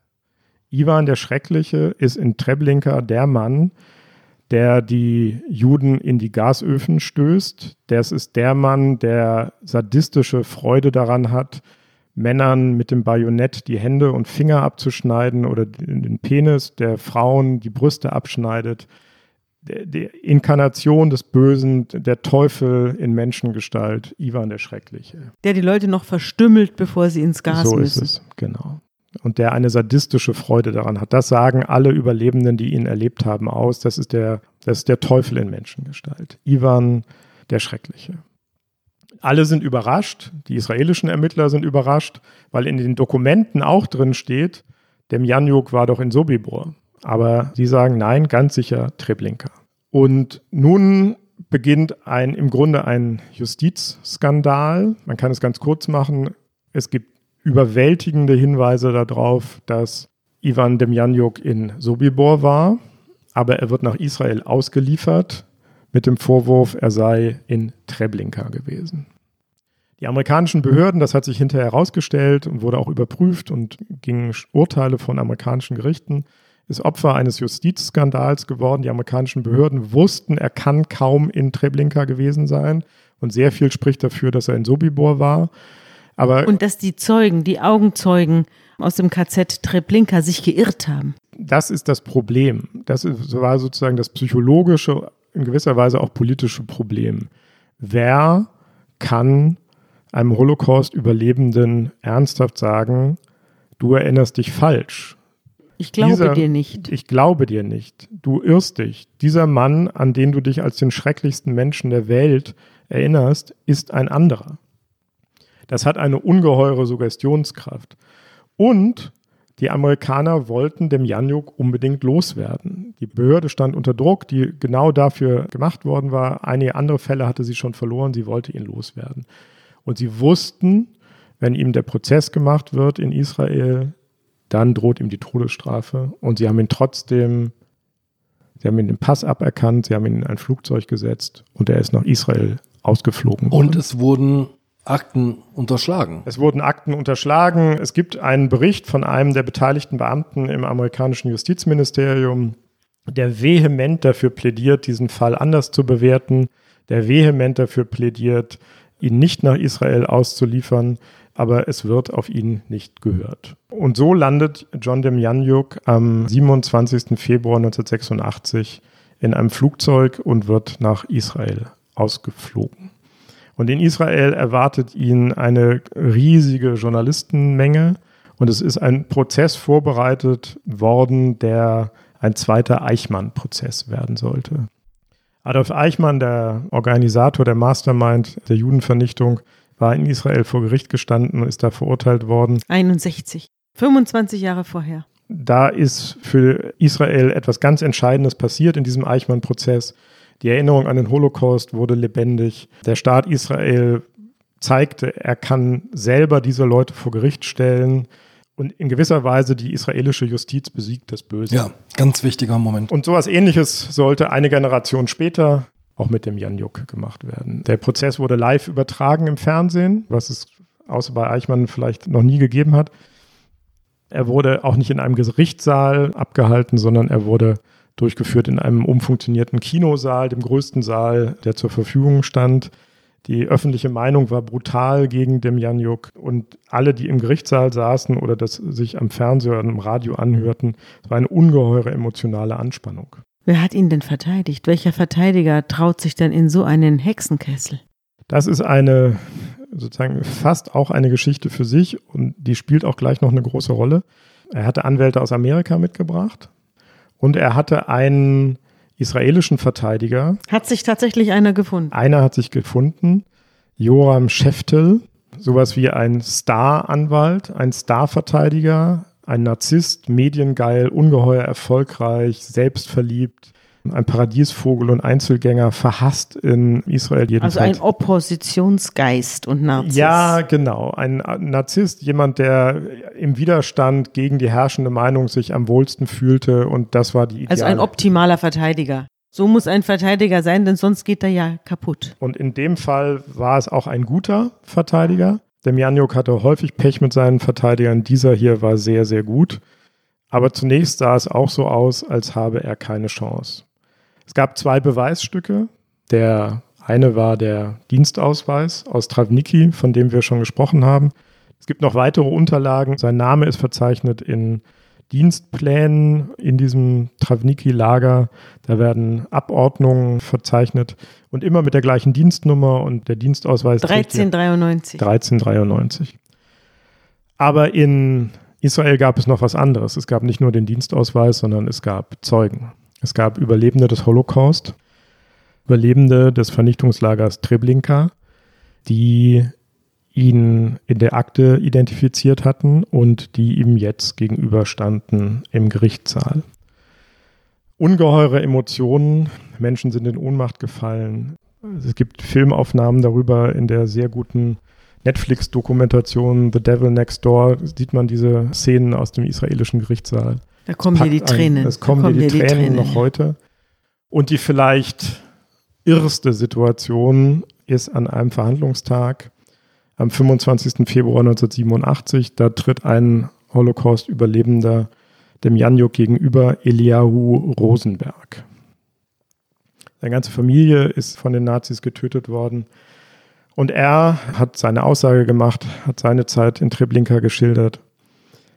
Ivan der Schreckliche ist in Treblinka der Mann, der die Juden in die Gasöfen stößt. Das ist der Mann, der sadistische Freude daran hat, Männern mit dem Bajonett die Hände und Finger abzuschneiden oder den Penis der Frauen die Brüste abschneidet. Der Inkarnation des Bösen, der Teufel in Menschengestalt, Ivan der Schreckliche. Der die Leute noch verstümmelt, bevor sie ins Gas so müssen. ist es, genau. Und der eine sadistische Freude daran hat. Das sagen alle Überlebenden, die ihn erlebt haben, aus. Das ist der, das ist der Teufel in Menschengestalt. Ivan der Schreckliche. Alle sind überrascht, die israelischen Ermittler sind überrascht, weil in den Dokumenten auch drin steht, Janjuk war doch in Sobibor. Aber sie sagen nein, ganz sicher Treblinka. Und nun beginnt ein im Grunde ein Justizskandal. Man kann es ganz kurz machen. Es gibt überwältigende Hinweise darauf, dass Ivan Demjanjuk in Sobibor war, aber er wird nach Israel ausgeliefert mit dem Vorwurf, er sei in Treblinka gewesen. Die amerikanischen Behörden, das hat sich hinterher herausgestellt und wurde auch überprüft und gingen Urteile von amerikanischen Gerichten, ist Opfer eines Justizskandals geworden. Die amerikanischen Behörden wussten, er kann kaum in Treblinka gewesen sein und sehr viel spricht dafür, dass er in Sobibor war. Aber Und dass die Zeugen, die Augenzeugen aus dem KZ Treblinka sich geirrt haben. das ist das Problem. Das war sozusagen das psychologische, in gewisser Weise auch politische Problem. Wer kann einem Holocaust-Überlebenden ernsthaft sagen, du erinnerst dich falsch? Ich glaube Dieser- dir nicht. Ich glaube dir nicht. Du irrst dich. Dieser Mann, an den du dich als den schrecklichsten Menschen der Welt erinnerst, ist ein anderer. Das hat eine ungeheure Suggestionskraft. Und die Amerikaner wollten dem Janjuk unbedingt loswerden. Die Behörde stand unter Druck, die genau dafür gemacht worden war. Einige andere Fälle hatte sie schon verloren, sie wollte ihn loswerden. Und sie wussten, wenn ihm der Prozess gemacht wird in Israel, dann droht ihm die Todesstrafe. Und sie haben ihn trotzdem, sie haben ihn den Pass aberkannt, sie haben ihn in ein Flugzeug gesetzt und er ist nach Israel ausgeflogen. worden. Und es wurden Akten unterschlagen. Es wurden Akten unterschlagen. Es gibt einen Bericht von einem der beteiligten Beamten im amerikanischen Justizministerium, der vehement dafür plädiert, diesen Fall anders zu bewerten, der vehement dafür plädiert, ihn nicht nach Israel auszuliefern, aber es wird auf ihn nicht gehört. Und so landet John Demjanjuk am 27. Februar 1986 in einem Flugzeug und wird nach Israel ausgeflogen. Und in Israel erwartet ihn eine riesige Journalistenmenge und es ist ein Prozess vorbereitet worden, der ein zweiter Eichmann-Prozess werden sollte. Adolf Eichmann, der Organisator, der Mastermind der Judenvernichtung, war in Israel vor Gericht gestanden und ist da verurteilt worden. 61. 25 Jahre vorher. Da ist für Israel etwas ganz Entscheidendes passiert in diesem Eichmann-Prozess. Die Erinnerung an den Holocaust wurde lebendig. Der Staat Israel zeigte, er kann selber diese Leute vor Gericht stellen. Und in gewisser Weise die israelische Justiz besiegt das Böse. Ja, ganz wichtiger Moment. Und sowas ähnliches sollte eine Generation später auch mit dem Janjuk gemacht werden. Der Prozess wurde live übertragen im Fernsehen, was es außer bei Eichmann vielleicht noch nie gegeben hat. Er wurde auch nicht in einem Gerichtssaal abgehalten, sondern er wurde durchgeführt in einem umfunktionierten Kinosaal, dem größten Saal, der zur Verfügung stand. Die öffentliche Meinung war brutal gegen Demjanjuk und alle, die im Gerichtssaal saßen oder das sich am Fernseher oder im Radio anhörten, es war eine ungeheure emotionale Anspannung. Wer hat ihn denn verteidigt? Welcher Verteidiger traut sich denn in so einen Hexenkessel? Das ist eine sozusagen fast auch eine Geschichte für sich und die spielt auch gleich noch eine große Rolle. Er hatte Anwälte aus Amerika mitgebracht und er hatte einen israelischen Verteidiger. Hat sich tatsächlich einer gefunden? Einer hat sich gefunden, Joram Scheftel, sowas wie ein Star-Anwalt, ein Star-Verteidiger, ein Narzisst, mediengeil, ungeheuer erfolgreich, selbstverliebt, ein Paradiesvogel und Einzelgänger, verhasst in Israel jedenfalls. Also ein Oppositionsgeist und Narzisst. Ja, genau. Ein Narzisst, jemand, der im Widerstand gegen die herrschende Meinung sich am wohlsten fühlte und das war die Ideale. Also ein optimaler Verteidiger. So muss ein Verteidiger sein, denn sonst geht er ja kaputt. und in dem Fall war es auch ein guter Verteidiger. Demjanjuk hatte häufig Pech mit seinen Verteidigern. Dieser hier war sehr, sehr gut. Aber zunächst sah es auch so aus, als habe er keine Chance. Es gab zwei Beweisstücke. Der eine war der Dienstausweis aus Travniki, von dem wir schon gesprochen haben. Es gibt noch weitere Unterlagen. Sein Name ist verzeichnet in Dienstplänen in diesem Travniki-Lager. Da werden Abordnungen verzeichnet und immer mit der gleichen Dienstnummer und der Dienstausweis trägt hier 1393. 1393. Aber in Israel gab es noch was anderes. Es gab nicht nur den Dienstausweis, sondern es gab Zeugen. Es gab Überlebende des Holocaust, Überlebende des Vernichtungslagers Treblinka, die ihn in der Akte identifiziert hatten und die ihm jetzt gegenüberstanden im Gerichtssaal. Ungeheure Emotionen, Menschen sind in Ohnmacht gefallen. Es gibt Filmaufnahmen darüber in der sehr guten Netflix-Dokumentation The Devil Next Door sieht man diese Szenen aus dem israelischen Gerichtssaal. Da kommen dir die Tränen. Es kommen da dir die, Tränen, noch ja. heute. Und die vielleicht irrste Situation ist an einem Verhandlungstag am 25. Februar 1987. Da tritt ein Holocaust-Überlebender dem Janjuk gegenüber, Eliahu Rosenberg. Seine ganze Familie ist von den Nazis getötet worden. Und er hat seine Aussage gemacht, hat seine Zeit in Treblinka geschildert.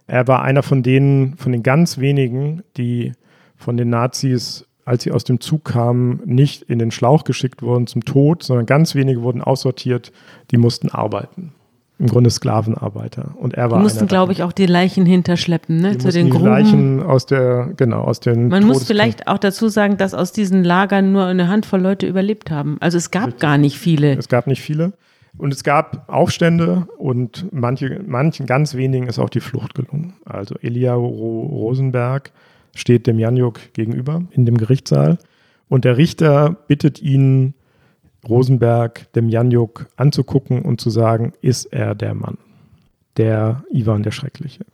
Er war einer von denen, von den ganz wenigen, die von den Nazis, als sie aus dem Zug kamen, nicht in den Schlauch geschickt wurden zum Tod, sondern ganz wenige wurden aussortiert, die mussten arbeiten im Grunde Sklavenarbeiter. Und er war. Die mussten, glaube ich, auch die Leichen hinterschleppen, ne? Die zu den die Gruben. Leichen aus der, genau, aus den. Man muss vielleicht auch dazu sagen, dass aus diesen Lagern nur eine Handvoll Leute überlebt haben. Also es gab Richtig. gar nicht viele. Es gab nicht viele. Und es gab Aufstände und manche, manchen ganz wenigen ist auch die Flucht gelungen. Also Elia Rosenberg steht dem Janjuk gegenüber in dem Gerichtssaal und der Richter bittet ihn, Rosenberg dem Janjuk anzugucken und zu sagen, ist er der Mann, der Ivan der Schreckliche.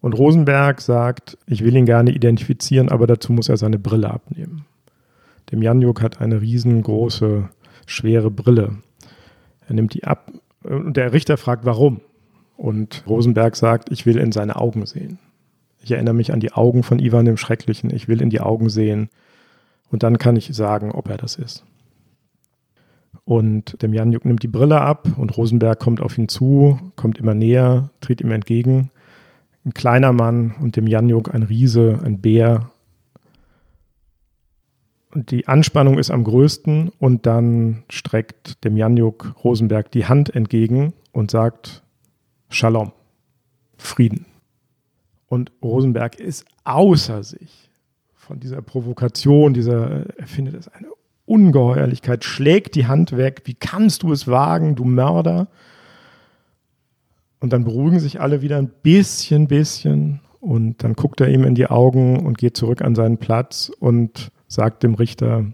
Und Rosenberg sagt, ich will ihn gerne identifizieren, aber dazu muss er seine Brille abnehmen. Dem Janjuk hat eine riesengroße, schwere Brille. Er nimmt die ab und der Richter fragt, warum? Und Rosenberg sagt, ich will in seine Augen sehen. Ich erinnere mich an die Augen von Ivan dem Schrecklichen. Ich will in die Augen sehen. Und dann kann ich sagen, ob er das ist. Und dem Janjuk nimmt die Brille ab und Rosenberg kommt auf ihn zu, kommt immer näher, tritt ihm entgegen. Ein kleiner Mann und dem Janjuk ein Riese, ein Bär. Die Anspannung ist am größten und dann streckt dem Janjuk Rosenberg die Hand entgegen und sagt Shalom, Frieden. Und Rosenberg ist außer sich von dieser Provokation, dieser, er findet es eine Ungeheuerlichkeit, schlägt die Hand weg. Wie kannst du es wagen, du Mörder? Und dann beruhigen sich alle wieder ein bisschen, bisschen. Und dann guckt er ihm in die Augen und geht zurück an seinen Platz und sagt dem Richter,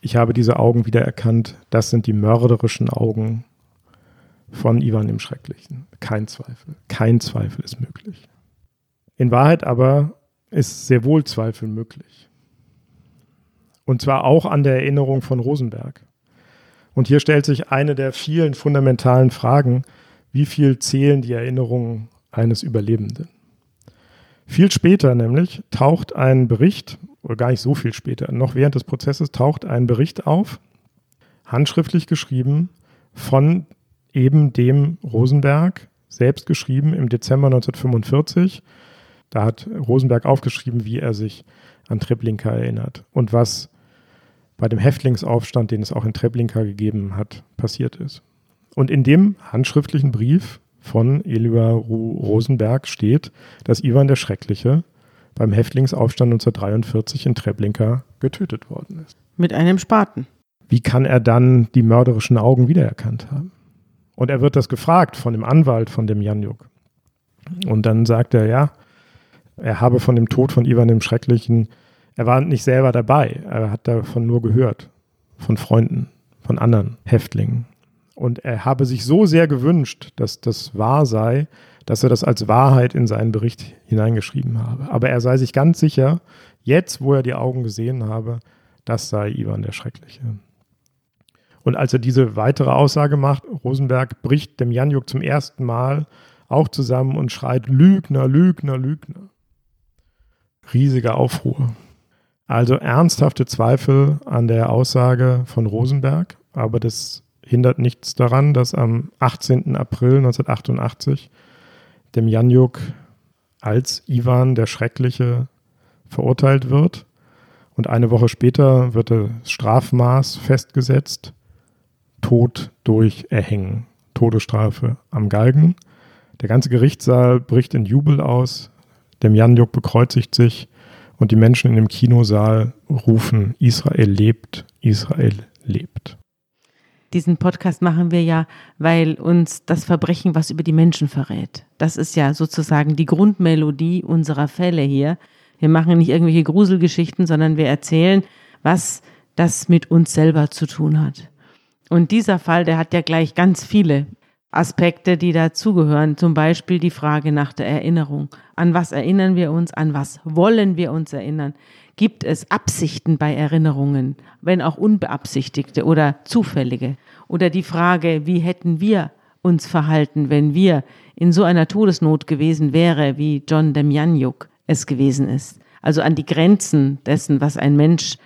ich habe diese Augen wiedererkannt. Das sind die mörderischen Augen von Ivan dem Schrecklichen. Kein Zweifel. Kein Zweifel ist möglich. In Wahrheit aber ist sehr wohl Zweifel möglich. Und zwar auch an der Erinnerung von Rosenberg. Und hier stellt sich eine der vielen fundamentalen Fragen, wie viel zählen die Erinnerungen eines Überlebenden? Viel später nämlich taucht ein Bericht, oder gar nicht so viel später, noch während des Prozesses taucht ein Bericht auf, handschriftlich geschrieben von eben dem Rosenberg, selbst geschrieben im Dezember 1945. Da hat Rosenberg aufgeschrieben, wie er sich an Treblinka erinnert und was bei dem Häftlingsaufstand, den es auch in Treblinka gegeben hat, passiert ist. Und in dem handschriftlichen Brief von Elia Rosenberg steht, dass Ivan der Schreckliche beim Häftlingsaufstand 1943 in Treblinka getötet worden ist. Mit einem Spaten. Wie kann er dann die mörderischen Augen wiedererkannt haben? Und er wird das gefragt von dem Anwalt von dem Janjuk. Und dann sagt er, ja, er habe von dem Tod von Ivan dem Schrecklichen er war nicht selber dabei, er hat davon nur gehört, von Freunden, von anderen Häftlingen. Und er habe sich so sehr gewünscht, dass das wahr sei, dass er das als Wahrheit in seinen Bericht hineingeschrieben habe. Aber er sei sich ganz sicher, jetzt, wo er die Augen gesehen habe, das sei Ivan der Schreckliche. Und als er diese weitere Aussage macht, Rosenberg bricht dem Janjuk zum ersten Mal auch zusammen und schreit Lügner, Lügner, Lügner. Riesiger Aufruhr. Also ernsthafte Zweifel an der Aussage von Rosenberg, aber das hindert nichts daran, dass am 18. April 1988 dem Janjuk als Ivan der Schreckliche verurteilt wird. Und eine Woche später wird das Strafmaß festgesetzt. Tod durch Erhängen. Todesstrafe am Galgen. Der ganze Gerichtssaal bricht in Jubel aus. Dem Janjuk bekreuzigt sich und die Menschen in dem Kinosaal rufen, Israel lebt, Israel lebt. Diesen Podcast machen wir ja, weil uns das Verbrechen was über die Menschen verrät. Das ist ja sozusagen die Grundmelodie unserer Fälle hier. Wir machen nicht irgendwelche Gruselgeschichten, sondern wir erzählen, was das mit uns selber zu tun hat. Und dieser Fall, der hat ja gleich ganz viele Aspekte, die dazugehören. Zum Beispiel die Frage nach der Erinnerung. An was erinnern wir uns? An was wollen wir uns erinnern? Gibt es Absichten bei Erinnerungen, wenn auch unbeabsichtigte oder zufällige? Oder die Frage, wie hätten wir uns verhalten, wenn wir in so einer Todesnot gewesen wäre, wie John Demjanjuk es gewesen ist? Also an die Grenzen dessen, was ein Mensch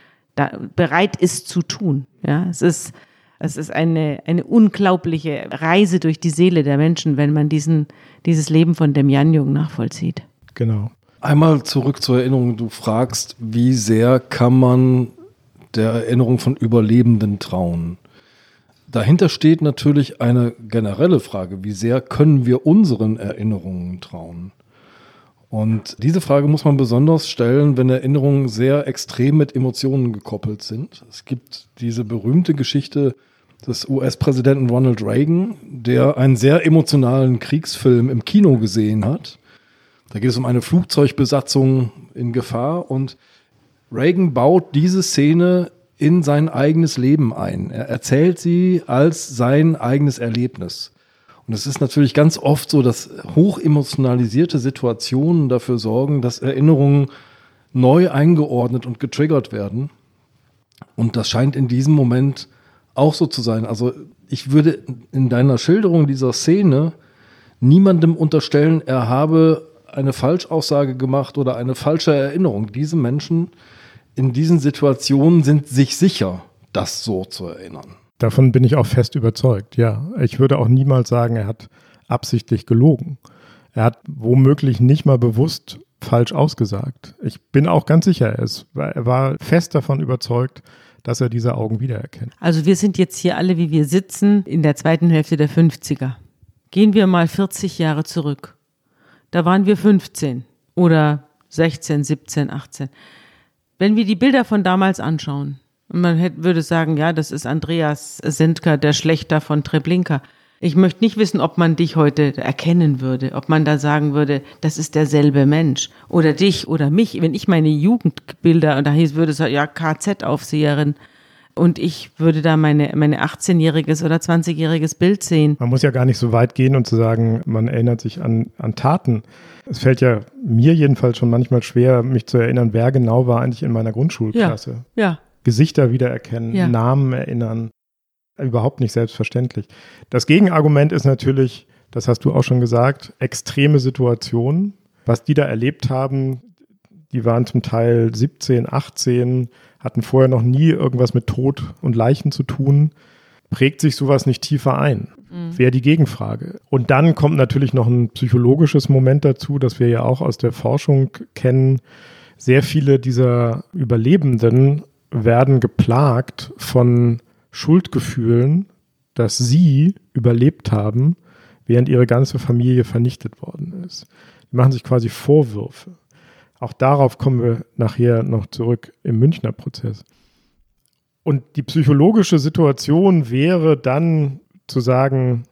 bereit ist zu tun. Ja, es ist Es ist eine, eine unglaubliche Reise durch die Seele der Menschen, wenn man diesen, dieses Leben von Demjanjuk nachvollzieht. Genau. Einmal zurück zur Erinnerung. Du fragst, wie sehr kann man der Erinnerung von Überlebenden trauen? Dahinter steht natürlich eine generelle Frage, wie sehr können wir unseren Erinnerungen trauen? Und diese Frage muss man besonders stellen, wenn Erinnerungen sehr extrem mit Emotionen gekoppelt sind. Es gibt diese berühmte Geschichte des US-Präsidenten Ronald Reagan, der einen sehr emotionalen Kriegsfilm im Kino gesehen hat. Da geht es um eine Flugzeugbesatzung in Gefahr und Reagan baut diese Szene in sein eigenes Leben ein. Er erzählt sie als sein eigenes Erlebnis. Und es ist natürlich ganz oft so, dass hochemotionalisierte Situationen dafür sorgen, dass Erinnerungen neu eingeordnet und getriggert werden. Und das scheint in diesem Moment auch so zu sein. Also ich würde in deiner Schilderung dieser Szene niemandem unterstellen, er habe eine Falschaussage gemacht oder eine falsche Erinnerung. Diese Menschen in diesen Situationen sind sich sicher, das so zu erinnern. Davon bin ich auch fest überzeugt, ja. Ich würde auch niemals sagen, er hat absichtlich gelogen. Er hat womöglich nicht mal bewusst falsch ausgesagt. Ich bin auch ganz sicher, er, ist, er war fest davon überzeugt, dass er diese Augen wiedererkennt. Also wir sind jetzt hier alle, wie wir sitzen, in der zweiten Hälfte der 50er. Gehen wir mal 40 Jahre zurück. Da waren wir 15 oder 16, 17, 18. Wenn wir die Bilder von damals anschauen, und man hätte, würde sagen, ja, das ist Andreas Sendker, der Schlechter von Treblinka. Ich möchte nicht wissen, ob man dich heute erkennen würde, ob man da sagen würde, das ist derselbe Mensch. Oder dich oder mich. Wenn ich meine Jugendbilder, und da hieß, würde es ja KZ-Aufseherin, und ich würde da meine, meine 18-jähriges oder 20-jähriges Bild sehen. Man muss ja gar nicht so weit gehen und zu sagen, man erinnert sich an, an Taten. Es fällt ja mir jedenfalls schon manchmal schwer, mich zu erinnern, wer genau war eigentlich in meiner Grundschulklasse. Ja. ja. Gesichter wiedererkennen, ja. Namen erinnern. Überhaupt nicht selbstverständlich. Das Gegenargument ist natürlich, das hast du auch schon gesagt, extreme Situationen. Was die da erlebt haben, die waren zum Teil 17, 18, hatten vorher noch nie irgendwas mit Tod und Leichen zu tun. Prägt sich sowas nicht tiefer ein? Mhm. Wäre die Gegenfrage. Und dann kommt natürlich noch ein psychologisches Moment dazu, das wir ja auch aus der Forschung kennen. Sehr viele dieser Überlebenden werden geplagt von Schuldgefühlen, dass sie überlebt haben, während ihre ganze Familie vernichtet worden ist. Die machen sich quasi Vorwürfe. Auch darauf kommen wir nachher noch zurück im Münchner Prozess. Und die psychologische Situation wäre dann zu sagen,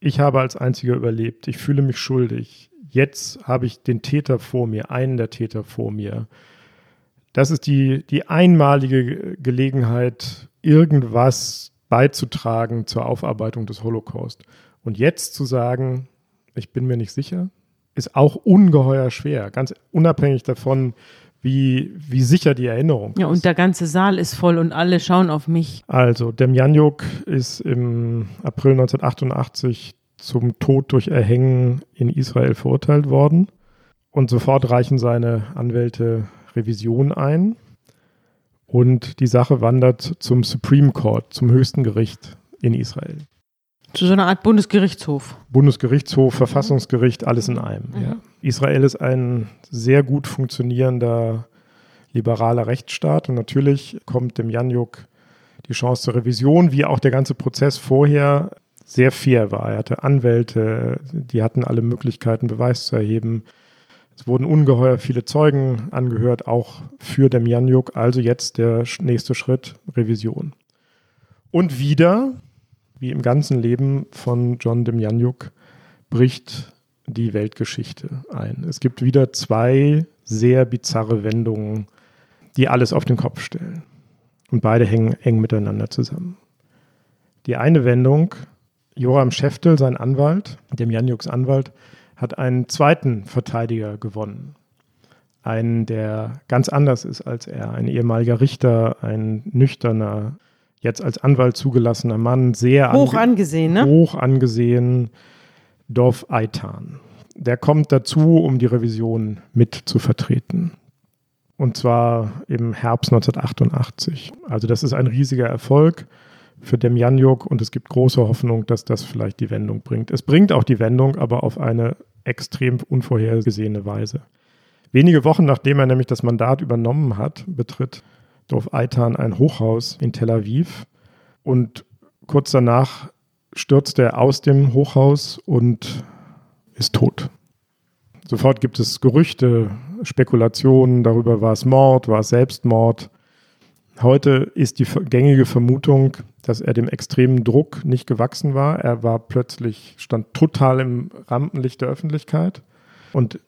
ich habe als einziger überlebt, ich fühle mich schuldig, jetzt habe ich den Täter vor mir, einen der Täter vor mir. Das ist die, die einmalige Gelegenheit, irgendwas beizutragen zur Aufarbeitung des Holocaust. Und jetzt zu sagen, ich bin mir nicht sicher, ist auch ungeheuer schwer, ganz unabhängig davon, wie, wie sicher die Erinnerung ist. Ja, und der ganze Saal ist voll und alle schauen auf mich. Also, Demjanjuk ist im April 1988 zum Tod durch Erhängen in Israel verurteilt worden. Und sofort reichen seine Anwälte Revision ein. Und die Sache wandert zum Supreme Court, zum höchsten Gericht in Israel. Zu so einer Art Bundesgerichtshof. Bundesgerichtshof, Verfassungsgericht, alles in einem. Mhm. Ja. Israel ist ein sehr gut funktionierender liberaler Rechtsstaat und natürlich kommt dem Janjuk die Chance zur Revision, wie auch der ganze Prozess vorher sehr fair war. Er hatte Anwälte, die hatten alle Möglichkeiten, Beweis zu erheben. Es wurden ungeheuer viele Zeugen angehört, auch für Demjanjuk. Also jetzt der nächste Schritt, Revision. Und wieder wie im ganzen Leben von John Demjanjuk bricht die Weltgeschichte ein. Es gibt wieder zwei sehr bizarre Wendungen, die alles auf den Kopf stellen. Und beide hängen eng miteinander zusammen. Die eine Wendung, Joram Scheftel, sein Anwalt, Demjanjuks Anwalt, hat einen zweiten Verteidiger gewonnen. Einen, der ganz anders ist als er. Ein ehemaliger Richter, ein nüchterner, jetzt als Anwalt zugelassener Mann, sehr hoch ange angesehen, ne? Hoch angesehen, Dorf Eitan. Der kommt dazu, um die Revision mit zu vertreten. Und zwar im Herbst 1988. Also das ist ein riesiger Erfolg für Demjanjuk und es gibt große Hoffnung, dass das vielleicht die Wendung bringt. Es bringt auch die Wendung, aber auf eine extrem unvorhergesehene Weise. Wenige Wochen nachdem er nämlich das Mandat übernommen hat, betritt Dov Eitan ein Hochhaus in Tel Aviv und kurz danach stürzt er aus dem Hochhaus und ist tot. Sofort gibt es Gerüchte, Spekulationen darüber, war es Mord, war es Selbstmord. Heute ist die gängige Vermutung, dass er dem extremen Druck nicht gewachsen war. Er war plötzlich, stand total im Rampenlicht der Öffentlichkeit. Und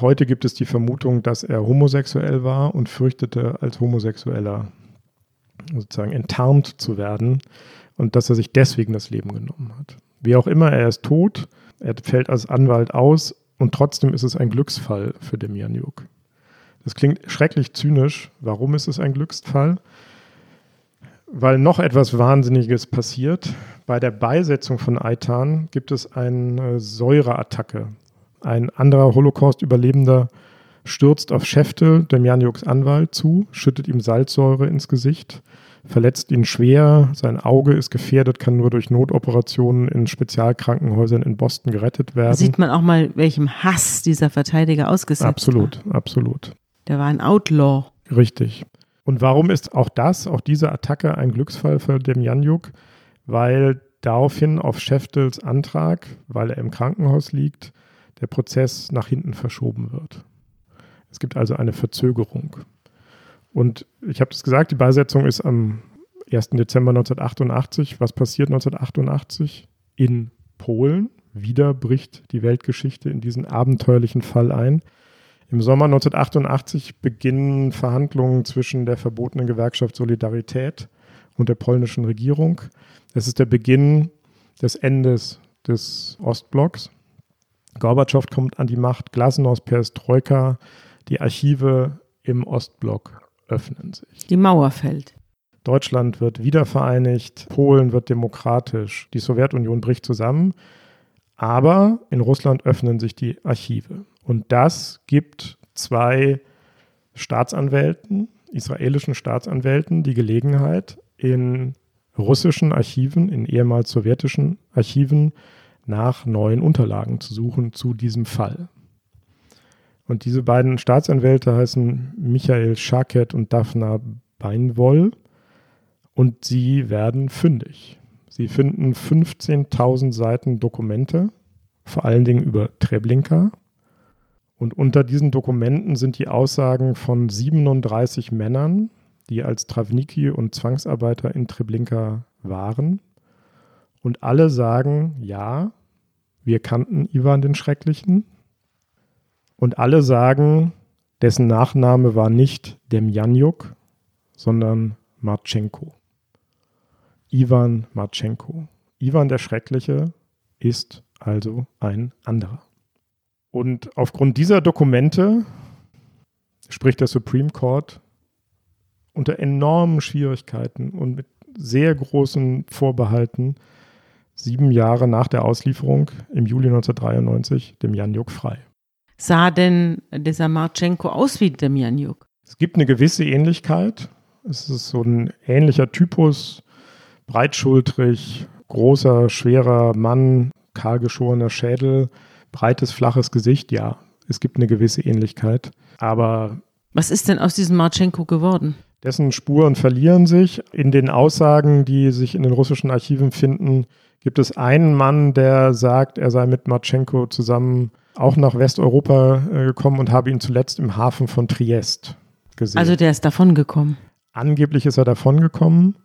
heute gibt es die Vermutung, dass er homosexuell war und fürchtete, als Homosexueller sozusagen enttarnt zu werden und dass er sich deswegen das Leben genommen hat. Wie auch immer, er ist tot, er fällt als Anwalt aus und trotzdem ist es ein Glücksfall für Demjanjuk. Das klingt schrecklich zynisch. Warum ist es ein Glücksfall? Weil noch etwas Wahnsinniges passiert. Bei der Beisetzung von Aitan gibt es eine Säureattacke. Ein anderer Holocaust-Überlebender stürzt auf Schäftel, Demjanjuks Anwalt, zu, schüttet ihm Salzsäure ins Gesicht, verletzt ihn schwer, sein Auge ist gefährdet, kann nur durch Notoperationen in Spezialkrankenhäusern in Boston gerettet werden. Da sieht man auch mal, welchem Hass dieser Verteidiger ausgesetzt absolut, war. Absolut, absolut. Der war ein Outlaw. Richtig. Und warum ist auch das, auch diese Attacke ein Glücksfall für Demjanjuk? Weil daraufhin auf Scheftels Antrag, weil er im Krankenhaus liegt, der Prozess nach hinten verschoben wird. Es gibt also eine Verzögerung. Und ich habe das gesagt, die Beisetzung ist am 1. Dezember 1988. Was passiert 1988? In Polen. Wieder bricht die Weltgeschichte in diesen abenteuerlichen Fall ein. Im Sommer 1988 beginnen Verhandlungen zwischen der verbotenen Gewerkschaft Solidarität und der polnischen Regierung. Es ist der Beginn des Endes des Ostblocks. Gorbatschow kommt an die Macht, Glasnost, Perestroika, die Archive im Ostblock öffnen sich. Die Mauer fällt. Deutschland wird wiedervereinigt, Polen wird demokratisch, die Sowjetunion bricht zusammen, aber in Russland öffnen sich die Archive. Und das gibt zwei Staatsanwälten, israelischen Staatsanwälten, die Gelegenheit, in russischen Archiven, in ehemals sowjetischen Archiven nach neuen Unterlagen zu suchen zu diesem Fall. Und diese beiden Staatsanwälte heißen Michael Schaket und Daphna Beinwoll und sie werden fündig. Sie finden 15.000 Seiten Dokumente, vor allen Dingen über Treblinka. Und unter diesen Dokumenten sind die Aussagen von 37 Männern, die als Travniki und Zwangsarbeiter in Treblinka waren. Und alle sagen, ja, wir kannten Ivan den Schrecklichen, und alle sagen, dessen Nachname war nicht Demjanjuk, sondern Marchenko. Ivan Marchenko. Ivan der Schreckliche ist also ein anderer. Und aufgrund dieser Dokumente spricht der Supreme Court unter enormen Schwierigkeiten und mit sehr großen Vorbehalten sieben Jahre nach der Auslieferung im Juli 1993 dem Janjuk frei sah denn dieser Marchenko aus wie Demjanjuk? Es gibt eine gewisse Ähnlichkeit. Es ist so ein ähnlicher Typus, breitschultrig, großer, schwerer Mann, kahlgeschorener Schädel, breites, flaches Gesicht. Ja, es gibt eine gewisse Ähnlichkeit. Aber. Was ist denn aus diesem Marchenko geworden? Dessen Spuren verlieren sich. In den Aussagen, die sich in den russischen Archiven finden, gibt es einen Mann, der sagt, er sei mit Marchenko zusammen auch nach Westeuropa äh, gekommen und habe ihn zuletzt im Hafen von Triest gesehen. Also der ist davongekommen. Angeblich ist er davongekommen.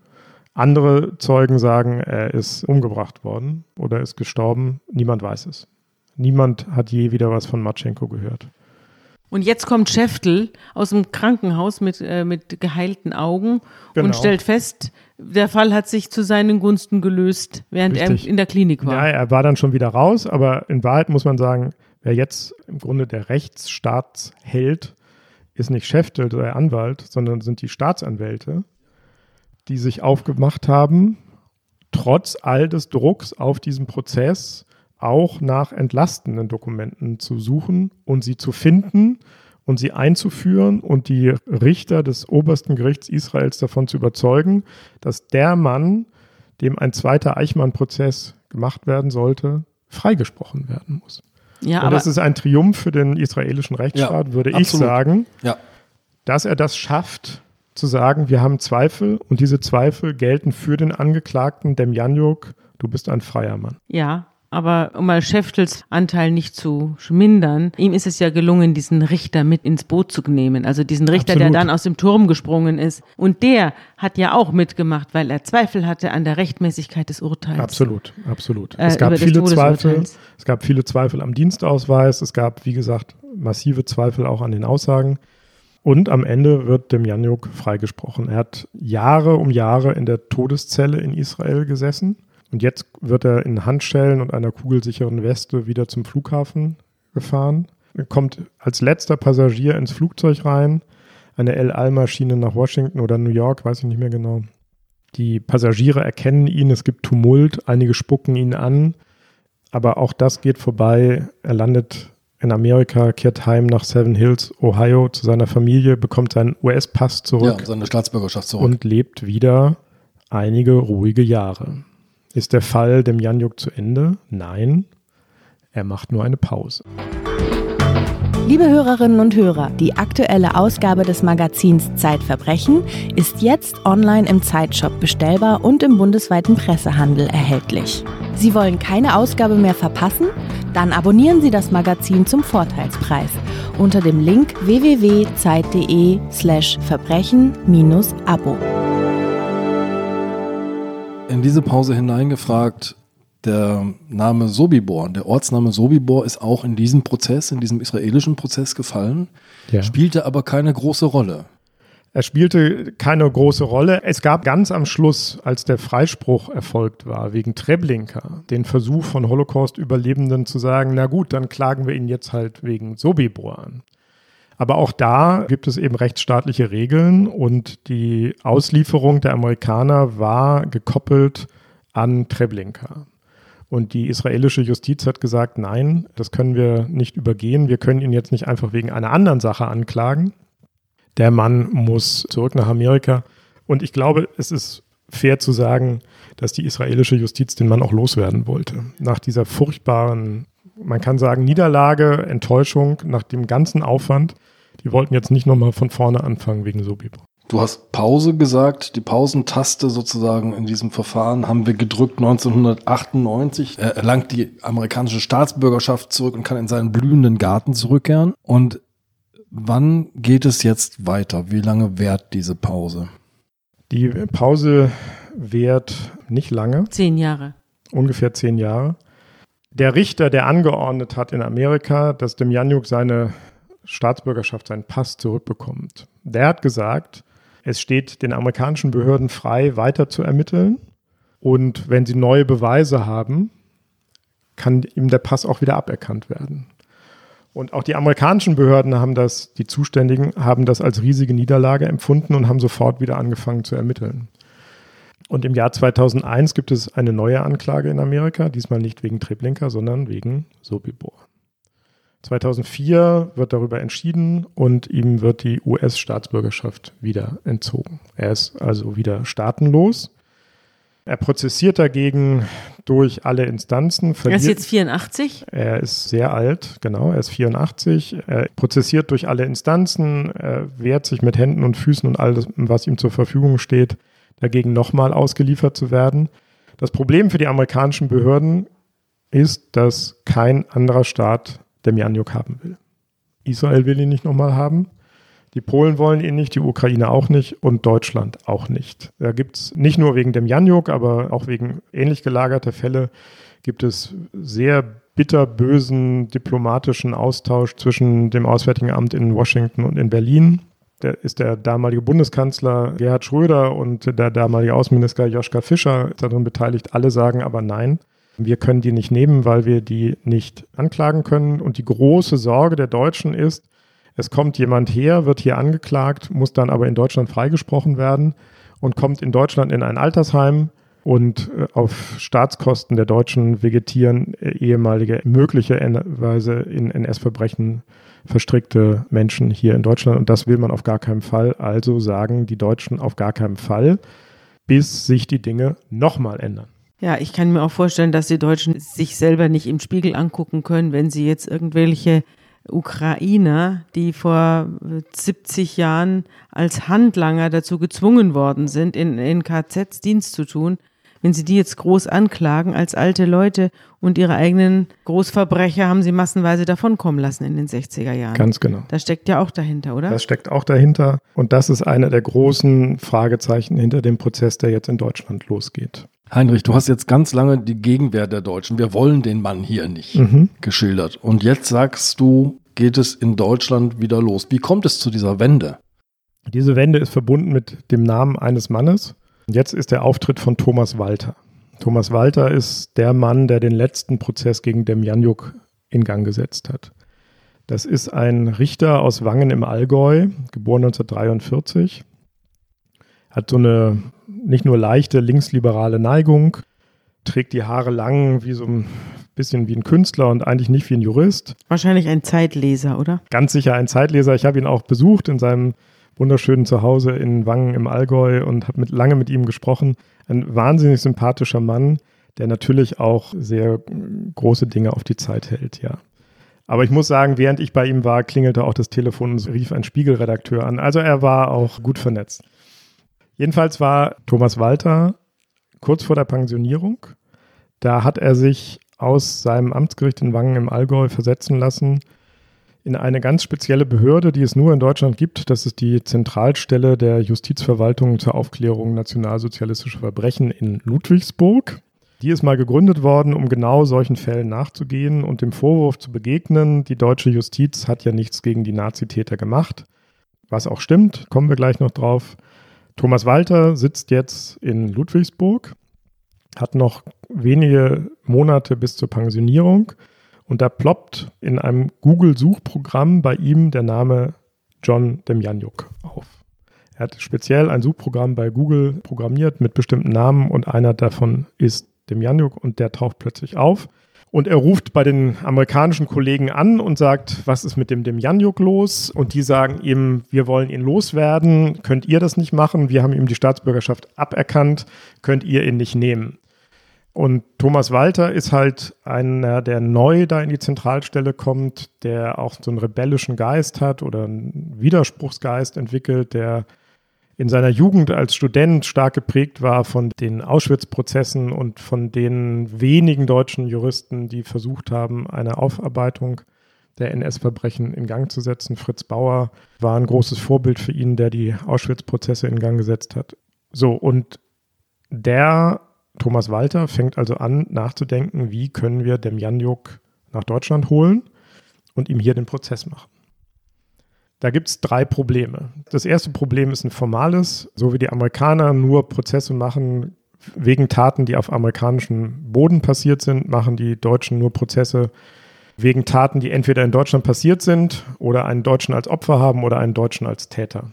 Andere Zeugen sagen, er ist umgebracht worden oder ist gestorben. Niemand weiß es. Niemand hat je wieder was von Matschenko gehört. Und jetzt kommt Schäftel aus dem Krankenhaus mit, äh, mit geheilten Augen genau. und stellt fest, der Fall hat sich zu seinen Gunsten gelöst, während Richtig. er in der Klinik war. Ja, er war dann schon wieder raus, aber in Wahrheit muss man sagen, Wer jetzt im Grunde der Rechtsstaatsheld ist nicht Schäftel, der Anwalt, sondern sind die Staatsanwälte, die sich aufgemacht haben, trotz all des Drucks auf diesen Prozess auch nach entlastenden Dokumenten zu suchen und sie zu finden und sie einzuführen und die Richter des obersten Gerichts Israels davon zu überzeugen, dass der Mann, dem ein zweiter Eichmann-Prozess gemacht werden sollte, freigesprochen werden muss. Ja, Und aber das ist ein Triumph für den israelischen Rechtsstaat, Ja, würde ich absolut. sagen, Ja. dass er das schafft, zu sagen, wir haben Zweifel und diese Zweifel gelten für den Angeklagten Demjanjuk, du bist ein freier Mann. Ja, aber um mal Schäftels Anteil nicht zu schmindern, ihm ist es ja gelungen, diesen Richter mit ins Boot zu nehmen. Also diesen Richter, Absolut. der dann aus dem Turm gesprungen ist. Und der hat ja auch mitgemacht, weil er Zweifel hatte an der Rechtmäßigkeit des Urteils. Absolut, absolut. Äh, es gab viele Zweifel. Es gab viele Zweifel am Dienstausweis. Es gab, wie gesagt, massive Zweifel auch an den Aussagen. Und am Ende wird Demjanjuk freigesprochen. Er hat Jahre um Jahre in der Todeszelle in Israel gesessen. Und jetzt wird er in Handschellen und einer kugelsicheren Weste wieder zum Flughafen gefahren. Er kommt als letzter Passagier ins Flugzeug rein. Eine El Al-Maschine nach Washington oder New York, weiß ich nicht mehr genau. Die Passagiere erkennen ihn, es gibt Tumult, einige spucken ihn an, aber auch das geht vorbei. Er landet in Amerika, kehrt heim nach Seven Hills, Ohio zu seiner Familie, bekommt seinen US-Pass zurück ja, seine Staatsbürgerschaft zurück. und lebt wieder einige ruhige Jahre. Ist der Fall dem Janjuk zu Ende? Nein, er macht nur eine Pause. Liebe Hörerinnen und Hörer, die aktuelle Ausgabe des Magazins Zeitverbrechen ist jetzt online im Zeitshop bestellbar und im bundesweiten Pressehandel erhältlich. Sie wollen keine Ausgabe mehr verpassen? Dann abonnieren Sie das Magazin zum Vorteilspreis unter dem Link www.zeit.de slash verbrechen-abo. In diese Pause hineingefragt, der Name Sobibor, der Ortsname Sobibor ist auch in diesem Prozess, in diesem israelischen Prozess gefallen, Ja. spielte aber keine große Rolle. Er spielte keine große Rolle. Es gab ganz am Schluss, als der Freispruch erfolgt war, wegen Treblinka, den Versuch von Holocaust-Überlebenden zu sagen, na gut, dann klagen wir ihn jetzt halt wegen Sobibor an. Aber auch da gibt es eben rechtsstaatliche Regeln und die Auslieferung der Amerikaner war gekoppelt an Treblinka. Und die israelische Justiz hat gesagt, nein, das können wir nicht übergehen. Wir können ihn jetzt nicht einfach wegen einer anderen Sache anklagen. Der Mann muss zurück nach Amerika. Und ich glaube, es ist fair zu sagen, dass die israelische Justiz den Mann auch loswerden wollte. Nach dieser furchtbaren, man kann sagen, Niederlage, Enttäuschung, nach dem ganzen Aufwand. Die wollten jetzt nicht nochmal von vorne anfangen wegen Sobibor. Du hast Pause gesagt, die Pausentaste sozusagen in diesem Verfahren haben wir gedrückt 1998. Er erlangt die amerikanische Staatsbürgerschaft zurück und kann in seinen blühenden Garten zurückkehren. Und wann geht es jetzt weiter? Wie lange währt diese Pause? Die Pause währt nicht lange, Zehn Jahre. ungefähr zehn Jahre. Der Richter, der angeordnet hat in Amerika, dass Demjanjuk seine Staatsbürgerschaft, seinen Pass zurückbekommt, der hat gesagt, es steht den amerikanischen Behörden frei, weiter zu ermitteln. Und wenn sie neue Beweise haben, kann ihm der Pass auch wieder aberkannt werden. Und auch die amerikanischen Behörden haben das, die Zuständigen haben das als riesige Niederlage empfunden und haben sofort wieder angefangen zu ermitteln. Und im Jahr 2001 gibt es eine neue Anklage in Amerika, diesmal nicht wegen Treblinka, sondern wegen Sobibor. 2004 wird darüber entschieden und ihm wird die US-Staatsbürgerschaft wieder entzogen. Er ist also wieder staatenlos. Er prozessiert dagegen durch alle Instanzen. Er ist jetzt 84. er ist sehr alt, genau, er ist 84. Er prozessiert durch alle Instanzen, er wehrt sich mit Händen und Füßen und alles, was ihm zur Verfügung steht, dagegen nochmal ausgeliefert zu werden. Das Problem für die amerikanischen Behörden ist, dass kein anderer Staat Demjanjuk haben will. Israel will ihn nicht nochmal haben. Die Polen wollen ihn nicht, die Ukraine auch nicht und Deutschland auch nicht. Da gibt es nicht nur wegen Demjanjuk, aber auch wegen ähnlich gelagerter Fälle gibt es sehr bitterbösen diplomatischen Austausch zwischen dem Auswärtigen Amt in Washington und in Berlin. Da ist der damalige Bundeskanzler Gerhard Schröder und der damalige Außenminister Joschka Fischer darin beteiligt. Alle sagen aber nein. Wir können die nicht nehmen, weil wir die nicht anklagen können. Und die große Sorge der Deutschen ist, es kommt jemand her, wird hier angeklagt, muss dann aber in Deutschland freigesprochen werden und kommt in Deutschland in ein Altersheim und äh, auf Staatskosten der Deutschen vegetieren äh, ehemalige möglicherweise in NS-Verbrechen verstrickte Menschen hier in Deutschland und das will man auf gar keinen Fall. Also sagen die Deutschen auf gar keinen Fall. bis sich die Dinge nochmal ändern. Ja, ich kann mir auch vorstellen, dass die Deutschen sich selber nicht im Spiegel angucken können, wenn sie jetzt irgendwelche Ukrainer, die vor 70 Jahren als Handlanger dazu gezwungen worden sind, in, in KZs Dienst zu tun, wenn sie die jetzt groß anklagen als alte Leute und ihre eigenen Großverbrecher haben sie massenweise davonkommen lassen in den 60er Jahren. Ganz genau. Das steckt ja auch dahinter, oder? Das steckt auch dahinter. Und das ist einer der großen Fragezeichen hinter dem Prozess, der jetzt in Deutschland losgeht. Heinrich, du hast jetzt ganz lange die Gegenwehr der Deutschen, wir wollen den Mann hier nicht, mhm. geschildert. Und jetzt sagst du, geht es in Deutschland wieder los. Wie kommt es zu dieser Wende? Diese Wende ist verbunden mit dem Namen eines Mannes. Jetzt ist der Auftritt von Thomas Walter. Thomas Walter ist der Mann, der den letzten Prozess gegen Demjanjuk in Gang gesetzt hat. Das ist ein Richter aus Wangen im Allgäu, geboren 1943. Hat so eine nicht nur leichte linksliberale Neigung, trägt die Haare lang wie so ein bisschen wie ein Künstler und eigentlich nicht wie ein Jurist. Wahrscheinlich ein Zeitleser, oder? Ganz sicher ein Zeitleser. Ich habe ihn auch besucht in seinem wunderschönen Zuhause in Wangen im Allgäu und habe mit, lange mit ihm gesprochen. Ein wahnsinnig sympathischer Mann, der natürlich auch sehr große Dinge auf die Zeit hält, ja. Aber ich muss sagen, während ich bei ihm war, klingelte auch das Telefon und rief ein Spiegelredakteur an. Also er war auch gut vernetzt. Jedenfalls war Thomas Walter kurz vor der Pensionierung. Da hat er sich aus seinem Amtsgericht in Wangen im Allgäu versetzen lassen in eine ganz spezielle Behörde, die es nur in Deutschland gibt. Das ist die Zentralstelle der Justizverwaltung zur Aufklärung nationalsozialistischer Verbrechen in Ludwigsburg. Die ist mal gegründet worden, um genau solchen Fällen nachzugehen und dem Vorwurf zu begegnen, die deutsche Justiz hat ja nichts gegen die Nazitäter gemacht. Was auch stimmt, kommen wir gleich noch drauf. Thomas Walter sitzt jetzt in Ludwigsburg, hat noch wenige Monate bis zur Pensionierung und da ploppt in einem Google-Suchprogramm bei ihm der Name John Demjanjuk auf. Er hat speziell ein Suchprogramm bei Google programmiert mit bestimmten Namen und einer davon ist Demjanjuk und der taucht plötzlich auf. Und er ruft bei den amerikanischen Kollegen an und sagt, was ist mit dem Demjanjuk los? Und die sagen ihm, wir wollen ihn loswerden. Könnt ihr das nicht machen? Wir haben ihm die Staatsbürgerschaft aberkannt. Könnt ihr ihn nicht nehmen? Und Thomas Walter ist halt einer, der neu da in die Zentralstelle kommt, der auch so einen rebellischen Geist hat oder einen Widerspruchsgeist entwickelt, der in seiner Jugend als Student stark geprägt war von den Auschwitz-Prozessen und von den wenigen deutschen Juristen, die versucht haben, eine Aufarbeitung der NS-Verbrechen in Gang zu setzen. Fritz Bauer war ein großes Vorbild für ihn, der die Auschwitz-Prozesse in Gang gesetzt hat. So, und der Thomas Walter fängt also an nachzudenken, wie können wir Demjanjuk nach Deutschland holen und ihm hier den Prozess machen. Da gibt es drei Probleme. Das erste Problem ist ein formales, so wie die Amerikaner nur Prozesse machen wegen Taten, die auf amerikanischem Boden passiert sind, machen die Deutschen nur Prozesse wegen Taten, die entweder in Deutschland passiert sind oder einen Deutschen als Opfer haben oder einen Deutschen als Täter.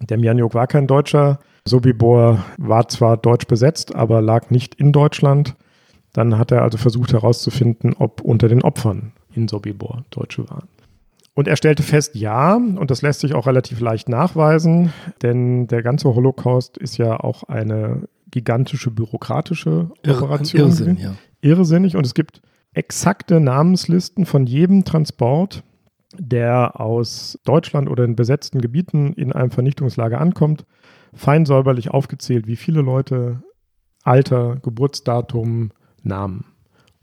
Der Mianjuk war kein Deutscher. Sobibor war zwar deutsch besetzt, aber lag nicht in Deutschland. Dann hat er also versucht herauszufinden, ob unter den Opfern in Sobibor Deutsche waren. Und er stellte fest, ja, und das lässt sich auch relativ leicht nachweisen, denn der ganze Holocaust ist ja auch eine gigantische bürokratische Operation. Irrsinn, ja. Irrsinnig. Und es gibt exakte Namenslisten von jedem Transport, der aus Deutschland oder in besetzten Gebieten in einem Vernichtungslager ankommt, fein säuberlich aufgezählt, wie viele Leute, Alter, Geburtsdatum, Namen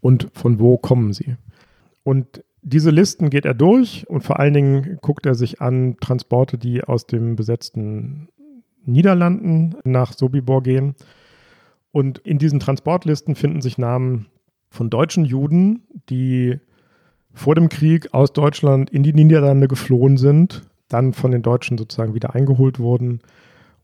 und von wo kommen sie. Und diese Listen geht er durch und vor allen Dingen guckt er sich an Transporte, die aus dem besetzten Niederlanden nach Sobibor gehen. Und in diesen Transportlisten finden sich Namen von deutschen Juden, die vor dem Krieg aus Deutschland in die Niederlande geflohen sind, dann von den Deutschen sozusagen wieder eingeholt wurden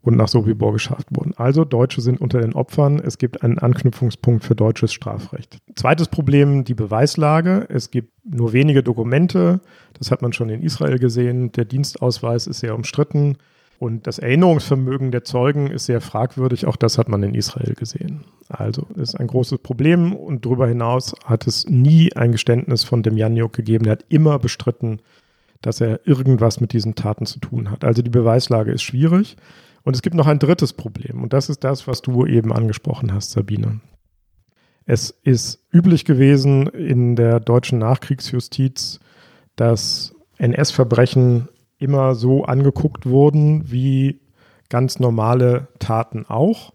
und nach Sobibor geschafft wurden. Also Deutsche sind unter den Opfern. Es gibt einen Anknüpfungspunkt für deutsches Strafrecht. Zweites Problem, die Beweislage. Es gibt nur wenige Dokumente. Das hat man schon in Israel gesehen. Der Dienstausweis ist sehr umstritten. Und das Erinnerungsvermögen der Zeugen ist sehr fragwürdig. Auch das hat man in Israel gesehen. Also ist ein großes Problem. Und darüber hinaus hat es nie ein Geständnis von Demjanjuk gegeben. Er hat immer bestritten, dass er irgendwas mit diesen Taten zu tun hat. Also die Beweislage ist schwierig. Und es gibt noch ein drittes Problem und das ist das, was du eben angesprochen hast, Sabine. Es ist üblich gewesen in der deutschen Nachkriegsjustiz, dass NS-Verbrechen immer so angeguckt wurden wie ganz normale Taten auch.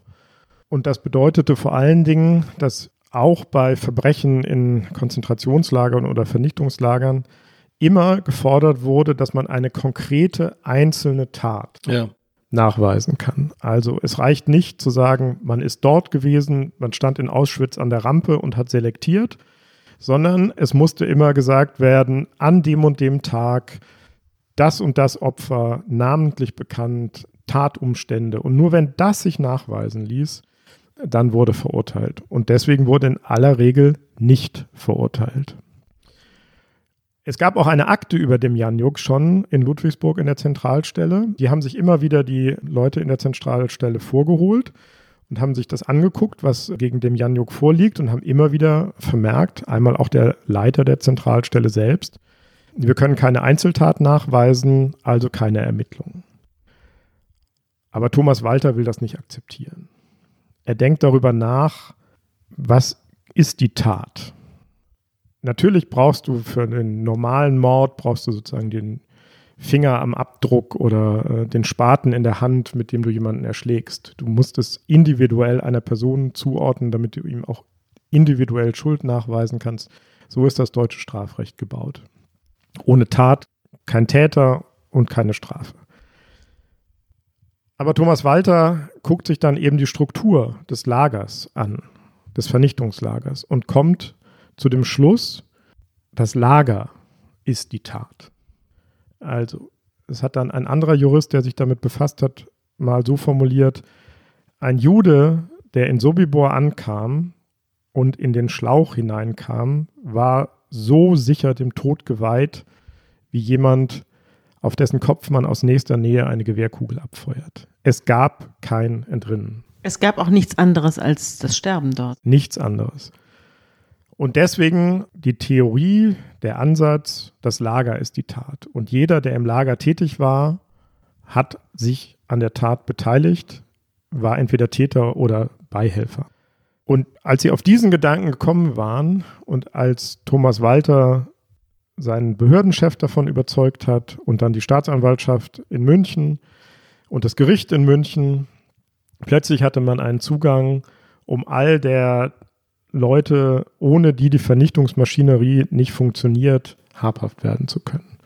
Und das bedeutete vor allen Dingen, dass auch bei Verbrechen in Konzentrationslagern oder Vernichtungslagern immer gefordert wurde, dass man eine konkrete einzelne Tat ja. Nachweisen kann. Also es reicht nicht zu sagen, man ist dort gewesen, man stand in Auschwitz an der Rampe und hat selektiert, sondern es musste immer gesagt werden, an dem und dem Tag das und das Opfer namentlich bekannt, Tatumstände. Und nur wenn das sich nachweisen ließ, dann wurde verurteilt. Und deswegen wurde in aller Regel nicht verurteilt. Es gab auch eine Akte über dem Janjuk schon in Ludwigsburg in der Zentralstelle. Die haben sich immer wieder die Leute in der Zentralstelle vorgeholt und haben sich das angeguckt, was gegen dem Janjuk vorliegt und haben immer wieder vermerkt, einmal auch der Leiter der Zentralstelle selbst, wir können keine Einzeltat nachweisen, also keine Ermittlungen. Aber Thomas Walter will das nicht akzeptieren. Er denkt darüber nach, was ist die Tat? Natürlich brauchst du für einen normalen Mord, brauchst du sozusagen den Finger am Abdruck oder äh, den Spaten in der Hand, mit dem du jemanden erschlägst. Du musst es individuell einer Person zuordnen, damit du ihm auch individuell Schuld nachweisen kannst. So ist das deutsche Strafrecht gebaut. Ohne Tat kein Täter und keine Strafe. Aber Thomas Walter guckt sich dann eben die Struktur des Lagers an, des Vernichtungslagers und kommt zu dem Schluss, das Lager ist die Tat. Also, es hat dann ein anderer Jurist, der sich damit befasst hat, mal so formuliert, ein Jude, der in Sobibor ankam und in den Schlauch hineinkam, war so sicher dem Tod geweiht, wie jemand, auf dessen Kopf man aus nächster Nähe eine Gewehrkugel abfeuert. Es gab kein Entrinnen. Es gab auch nichts anderes als das Sterben dort. Nichts anderes. Und deswegen die Theorie, der Ansatz, das Lager ist die Tat. Und jeder, der im Lager tätig war, hat sich an der Tat beteiligt, war entweder Täter oder Beihelfer. Und als sie auf diesen Gedanken gekommen waren und als Thomas Walter seinen Behördenchef davon überzeugt hat und dann die Staatsanwaltschaft in München und das Gericht in München, plötzlich hatte man einen Zugang, um all der Leute, ohne die die Vernichtungsmaschinerie nicht funktioniert, habhaft werden zu können.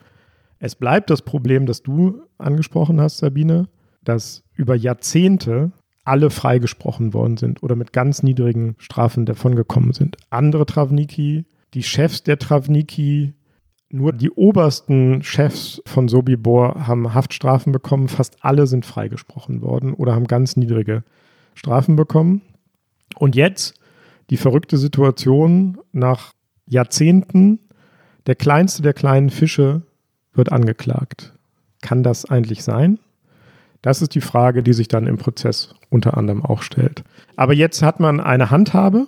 Es bleibt das Problem, das du angesprochen hast, Sabine, dass über Jahrzehnte alle freigesprochen worden sind oder mit ganz niedrigen Strafen davongekommen sind. Andere Travniki, die Chefs der Travniki, nur die obersten Chefs von Sobibor haben Haftstrafen bekommen. Fast alle sind freigesprochen worden oder haben ganz niedrige Strafen bekommen. Und jetzt die verrückte Situation nach Jahrzehnten, der kleinste der kleinen Fische wird angeklagt. Kann das eigentlich sein? Das ist die Frage, die sich dann im Prozess unter anderem auch stellt. Aber jetzt hat man eine Handhabe.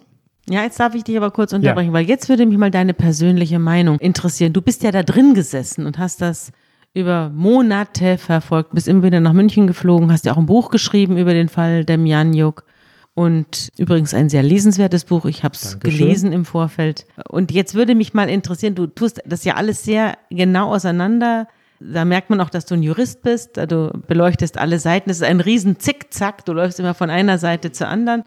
Ja, jetzt darf ich dich aber kurz unterbrechen, ja. weil jetzt würde mich mal deine persönliche Meinung interessieren. Du bist ja da drin gesessen und hast das über Monate verfolgt, bist immer wieder nach München geflogen, hast ja auch ein Buch geschrieben über den Fall Demjanjuk. Und übrigens ein sehr lesenswertes Buch. Ich habe es gelesen im Vorfeld. Und jetzt würde mich mal interessieren, du tust das ja alles sehr genau auseinander. Da merkt man auch, dass du ein Jurist bist. Du beleuchtest alle Seiten. Es ist ein riesen Zickzack. Du läufst immer von einer Seite zur anderen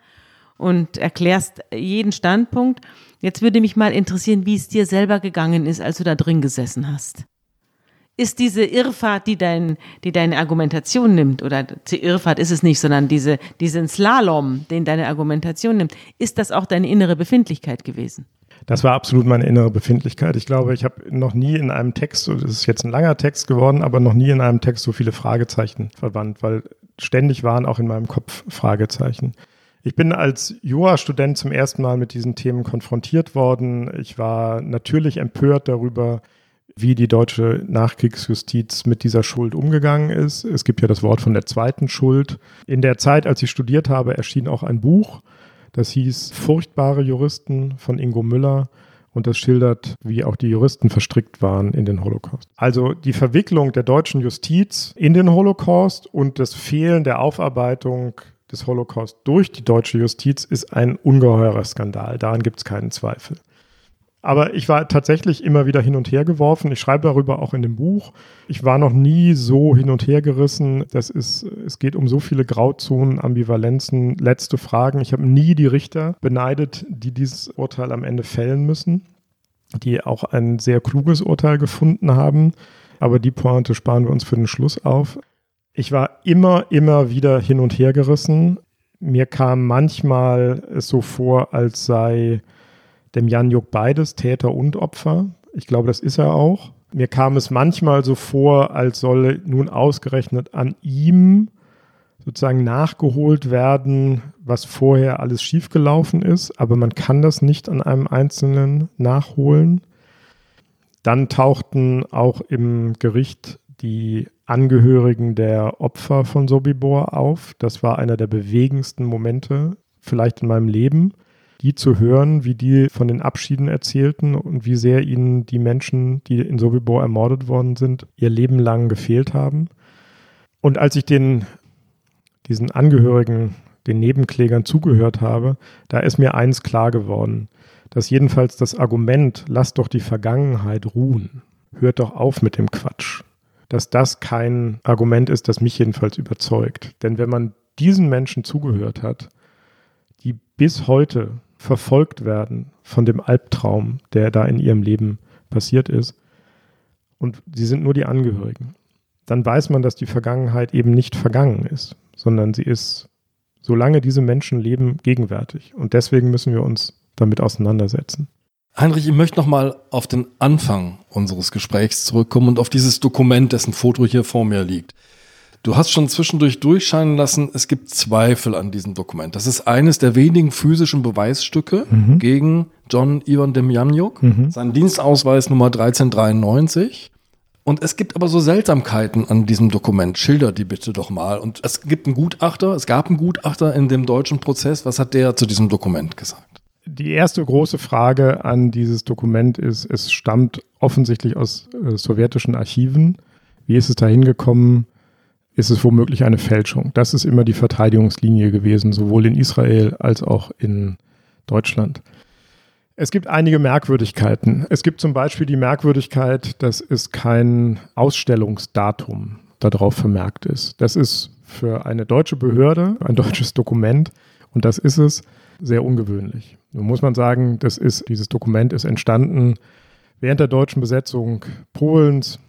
und erklärst jeden Standpunkt. Jetzt würde mich mal interessieren, wie es dir selber gegangen ist, als du da drin gesessen hast ist diese Irrfahrt, die, dein, die deine Argumentation nimmt, oder die Irrfahrt ist es nicht, sondern diese, diesen Slalom, den deine Argumentation nimmt, ist das auch deine innere Befindlichkeit gewesen? Das war absolut meine innere Befindlichkeit. Ich glaube, ich habe noch nie in einem Text, das ist jetzt ein langer Text geworden, aber noch nie in einem Text so viele Fragezeichen verwandt, weil ständig waren auch in meinem Kopf Fragezeichen. Ich bin als Jurastudent zum ersten Mal mit diesen Themen konfrontiert worden. Ich war natürlich empört darüber, wie die deutsche Nachkriegsjustiz mit dieser Schuld umgegangen ist. Es gibt ja das Wort von der zweiten Schuld. In der Zeit, als ich studiert habe, erschien auch ein Buch, das hieß Furchtbare Juristen von Ingo Müller. Und das schildert, wie auch die Juristen verstrickt waren in den Holocaust. Also die Verwicklung der deutschen Justiz in den Holocaust und das Fehlen der Aufarbeitung des Holocaust durch die deutsche Justiz ist ein ungeheurer Skandal. Daran gibt es keinen Zweifel. Aber ich war tatsächlich immer wieder hin und her geworfen. Ich schreibe darüber auch in dem Buch. Ich war noch nie so hin und her gerissen. Das ist, es geht um so viele Grauzonen, Ambivalenzen, letzte Fragen. Ich habe nie die Richter beneidet, die dieses Urteil am Ende fällen müssen, die auch ein sehr kluges Urteil gefunden haben. Aber die Pointe sparen wir uns für den Schluss auf. Ich war immer, immer wieder hin und her gerissen. Mir kam manchmal es so vor, als sei dem Jan Juk beides, Täter und Opfer. Ich glaube, das ist er auch. Mir kam es manchmal so vor, als solle nun ausgerechnet an ihm sozusagen nachgeholt werden, was vorher alles schiefgelaufen ist, aber man kann das nicht an einem Einzelnen nachholen. Dann tauchten auch im Gericht die Angehörigen der Opfer von Sobibor auf. Das war einer der bewegendsten Momente vielleicht in meinem Leben die zu hören, wie die von den Abschieden erzählten und wie sehr ihnen die Menschen, die in Sobibor ermordet worden sind, ihr Leben lang gefehlt haben. Und als ich den, diesen Angehörigen, den Nebenklägern zugehört habe, da ist mir eins klar geworden, dass jedenfalls das Argument, lasst doch die Vergangenheit ruhen, hört doch auf mit dem Quatsch, dass das kein Argument ist, das mich jedenfalls überzeugt. Denn wenn man diesen Menschen zugehört hat, die bis heute verfolgt werden von dem Albtraum, der da in ihrem Leben passiert ist. Und sie sind nur die Angehörigen. Dann weiß man, dass die Vergangenheit eben nicht vergangen ist, sondern sie ist, solange diese Menschen leben, gegenwärtig. Und deswegen müssen wir uns damit auseinandersetzen. Heinrich, ich möchte nochmal auf den Anfang unseres Gesprächs zurückkommen und auf dieses Dokument, dessen Foto hier vor mir liegt. Du hast schon zwischendurch durchscheinen lassen, es gibt Zweifel an diesem Dokument. Das ist eines der wenigen physischen Beweisstücke mhm. gegen John Ivan Demjanjuk, mhm. sein Dienstausweis Nummer 1393. Und es gibt aber so Seltsamkeiten an diesem Dokument. Schilder die bitte doch mal. Und es gibt einen Gutachter, es gab einen Gutachter in dem deutschen Prozess. Was hat der zu diesem Dokument gesagt? Die erste große Frage an dieses Dokument ist, es stammt offensichtlich aus äh, sowjetischen Archiven. Wie ist es da hingekommen? Ist es womöglich eine Fälschung. Das ist immer die Verteidigungslinie gewesen, sowohl in Israel als auch in Deutschland. Es gibt einige Merkwürdigkeiten. Es gibt zum Beispiel die Merkwürdigkeit, dass es kein Ausstellungsdatum darauf vermerkt ist. Das ist für eine deutsche Behörde ein deutsches Dokument und das ist es sehr ungewöhnlich. Nun muss man sagen, das ist, dieses Dokument ist entstanden während der deutschen Besetzung Polens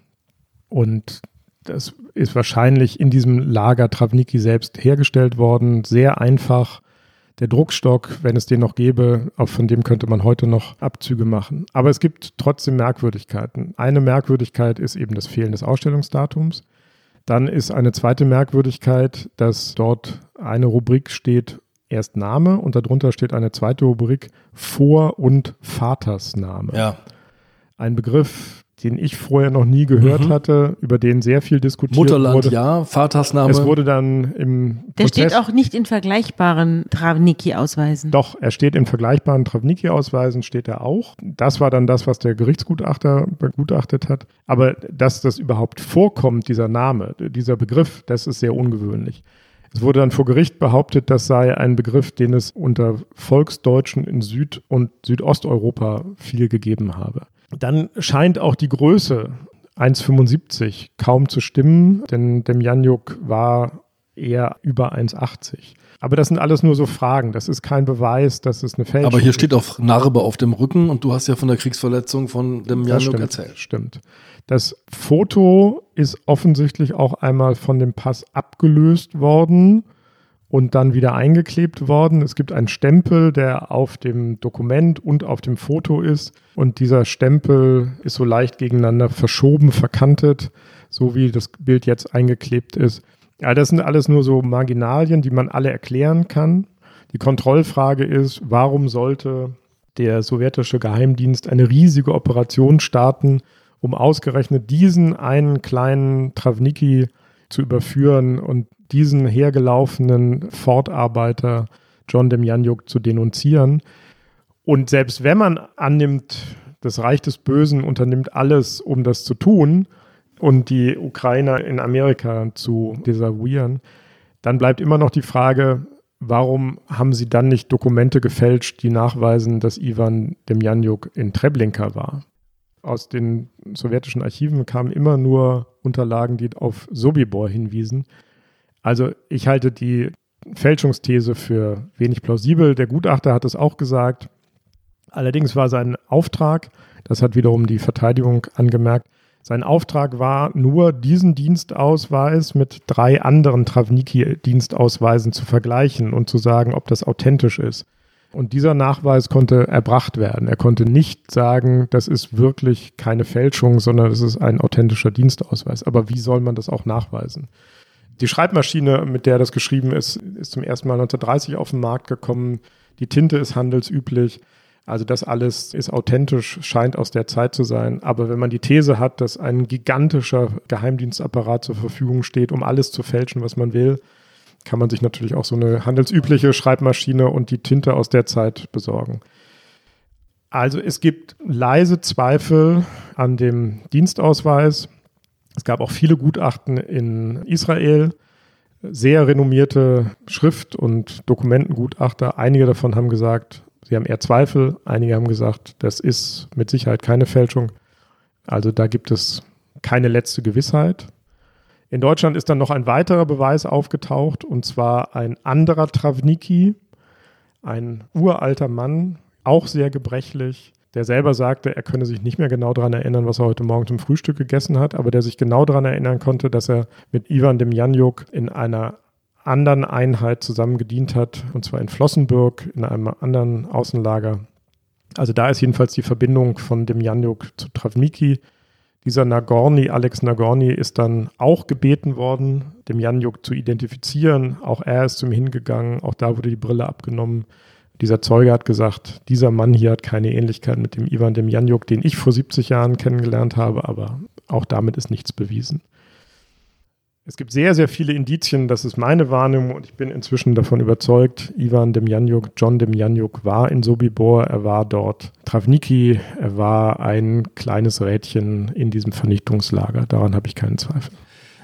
und das ist wahrscheinlich in diesem Lager Travniki selbst hergestellt worden. Sehr einfach. Der Druckstock, wenn es den noch gäbe, auch von dem könnte man heute noch Abzüge machen. Aber es gibt trotzdem Merkwürdigkeiten. Eine Merkwürdigkeit ist eben das Fehlen des Ausstellungsdatums. Dann ist eine zweite Merkwürdigkeit, dass dort eine Rubrik steht, erst Name und darunter steht eine zweite Rubrik Vor- und Vatersname. Ja. Ein Begriff, den ich vorher noch nie gehört mhm. hatte, über den sehr viel diskutiert Mutterland, wurde. ja, Vatersname. Es wurde dann im Der Prozess, steht auch nicht in vergleichbaren Travniki-Ausweisen. Doch, er steht in vergleichbaren Travniki-Ausweisen, steht er auch. Das war dann das, was der Gerichtsgutachter begutachtet hat. Aber dass das überhaupt vorkommt, dieser Name, dieser Begriff, das ist sehr ungewöhnlich. Es wurde dann vor Gericht behauptet, das sei ein Begriff, den es unter Volksdeutschen in Süd- und Südosteuropa viel gegeben habe. Dann scheint auch die Größe 1,75 kaum zu stimmen, denn dem Janjuk war eher über 1,80. Aber das sind alles nur so Fragen. Das ist kein Beweis, dass es eine Fälschung ist. Aber hier steht auch Narbe auf dem Rücken und du hast ja von der Kriegsverletzung von dem Janjuk erzählt. Stimmt. Das Foto ist offensichtlich auch einmal von dem Pass abgelöst worden und dann wieder eingeklebt worden. Es gibt einen Stempel, der auf dem Dokument und auf dem Foto ist. Und dieser Stempel ist so leicht gegeneinander verschoben, verkantet, so wie das Bild jetzt eingeklebt ist. Ja, das sind alles nur so Marginalien, die man alle erklären kann. Die Kontrollfrage ist, warum sollte der sowjetische Geheimdienst eine riesige Operation starten, um ausgerechnet diesen einen kleinen Travniki zu überführen und diesen hergelaufenen Fortarbeiter John Demjanjuk zu denunzieren. Und selbst wenn man annimmt, das Reich des Bösen unternimmt alles, um das zu tun und die Ukrainer in Amerika zu desavouieren, dann bleibt immer noch die Frage, warum haben sie dann nicht Dokumente gefälscht, die nachweisen, dass Ivan Demjanjuk in Treblinka war? Aus den sowjetischen Archiven kamen immer nur Unterlagen, die auf Sobibor hinwiesen. Also ich halte die Fälschungsthese für wenig plausibel. Der Gutachter hat es auch gesagt. Allerdings war sein Auftrag, das hat wiederum die Verteidigung angemerkt, sein Auftrag war nur, diesen Dienstausweis mit drei anderen Travniki-Dienstausweisen zu vergleichen und zu sagen, ob das authentisch ist. Und dieser Nachweis konnte erbracht werden. Er konnte nicht sagen, das ist wirklich keine Fälschung, sondern es ist ein authentischer Dienstausweis. Aber wie soll man das auch nachweisen? Die Schreibmaschine, mit der das geschrieben ist, ist zum ersten Mal 1930 auf den Markt gekommen. Die Tinte ist handelsüblich. Also das alles ist authentisch, scheint aus der Zeit zu sein. Aber wenn man die These hat, dass ein gigantischer Geheimdienstapparat zur Verfügung steht, um alles zu fälschen, was man will, kann man sich natürlich auch so eine handelsübliche Schreibmaschine und die Tinte aus der Zeit besorgen. Also es gibt leise Zweifel an dem Dienstausweis. Es gab auch viele Gutachten in Israel, sehr renommierte Schrift- und Dokumentengutachter. Einige davon haben gesagt, Sie haben eher Zweifel. Einige haben gesagt, das ist mit Sicherheit keine Fälschung. Also da gibt es keine letzte Gewissheit. In Deutschland ist dann noch ein weiterer Beweis aufgetaucht, und zwar ein anderer Travniki, ein uralter Mann, auch sehr gebrechlich, der selber sagte, er könne sich nicht mehr genau daran erinnern, was er heute Morgen zum Frühstück gegessen hat, aber der sich genau daran erinnern konnte, dass er mit Ivan dem Janjuk in einer anderen Einheit zusammen gedient hat, und zwar in Flossenbürg in einem anderen Außenlager. Also da ist jedenfalls die Verbindung von dem Janjuk zu Travniki. Dieser Nagorny, Alex Nagorny, ist dann auch gebeten worden, dem Janjuk zu identifizieren. Auch er ist zum hingegangen, auch da wurde die Brille abgenommen. Dieser Zeuge hat gesagt, dieser Mann hier hat keine Ähnlichkeit mit dem Ivan dem Janjuk, den ich vor 70 Jahren kennengelernt habe, aber auch damit ist nichts bewiesen. Es gibt sehr, sehr viele Indizien, das ist meine Wahrnehmung und ich bin inzwischen davon überzeugt, Ivan Demjanjuk, John Demjanjuk war in Sobibor, er war dort Travniki, er war ein kleines Rädchen in diesem Vernichtungslager, daran habe ich keinen Zweifel.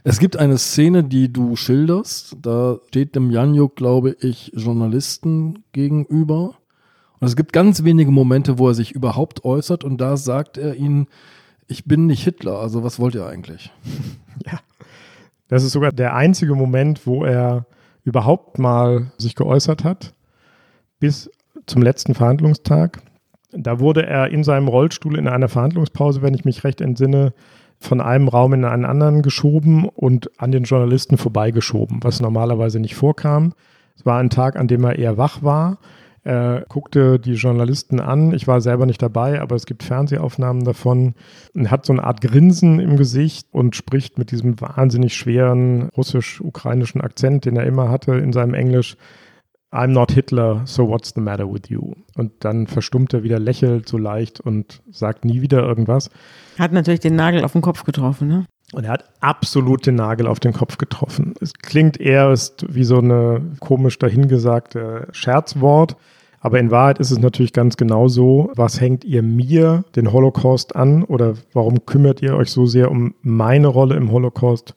Es gibt eine Szene, die du schilderst, da steht Demjanjuk, glaube ich, Journalisten gegenüber und es gibt ganz wenige Momente, wo er sich überhaupt äußert und da sagt er ihnen, ich bin nicht Hitler, also was wollt ihr eigentlich? Ja. Das ist sogar der einzige Moment, wo er überhaupt mal sich geäußert hat, bis zum letzten Verhandlungstag. Da wurde er in seinem Rollstuhl in einer Verhandlungspause, wenn ich mich recht entsinne, von einem Raum in einen anderen geschoben und an den Journalisten vorbeigeschoben, was normalerweise nicht vorkam. Es war ein Tag, an dem er eher wach war er guckte die Journalisten an. Ich war selber nicht dabei, aber es gibt Fernsehaufnahmen davon. Er hat so eine Art Grinsen im Gesicht und spricht mit diesem wahnsinnig schweren russisch-ukrainischen Akzent, den er immer hatte in seinem Englisch. I'm not Hitler, so what's the matter with you? Und dann verstummt er wieder, lächelt so leicht und sagt nie wieder irgendwas. Hat natürlich den Nagel auf den Kopf getroffen, ne? Und er hat absolut den Nagel auf den Kopf getroffen. Es klingt eher wie so eine komisch dahingesagte Scherzwort. Aber in Wahrheit ist es natürlich ganz genau so, was hängt ihr mir den Holocaust an oder warum kümmert ihr euch so sehr um meine Rolle im Holocaust?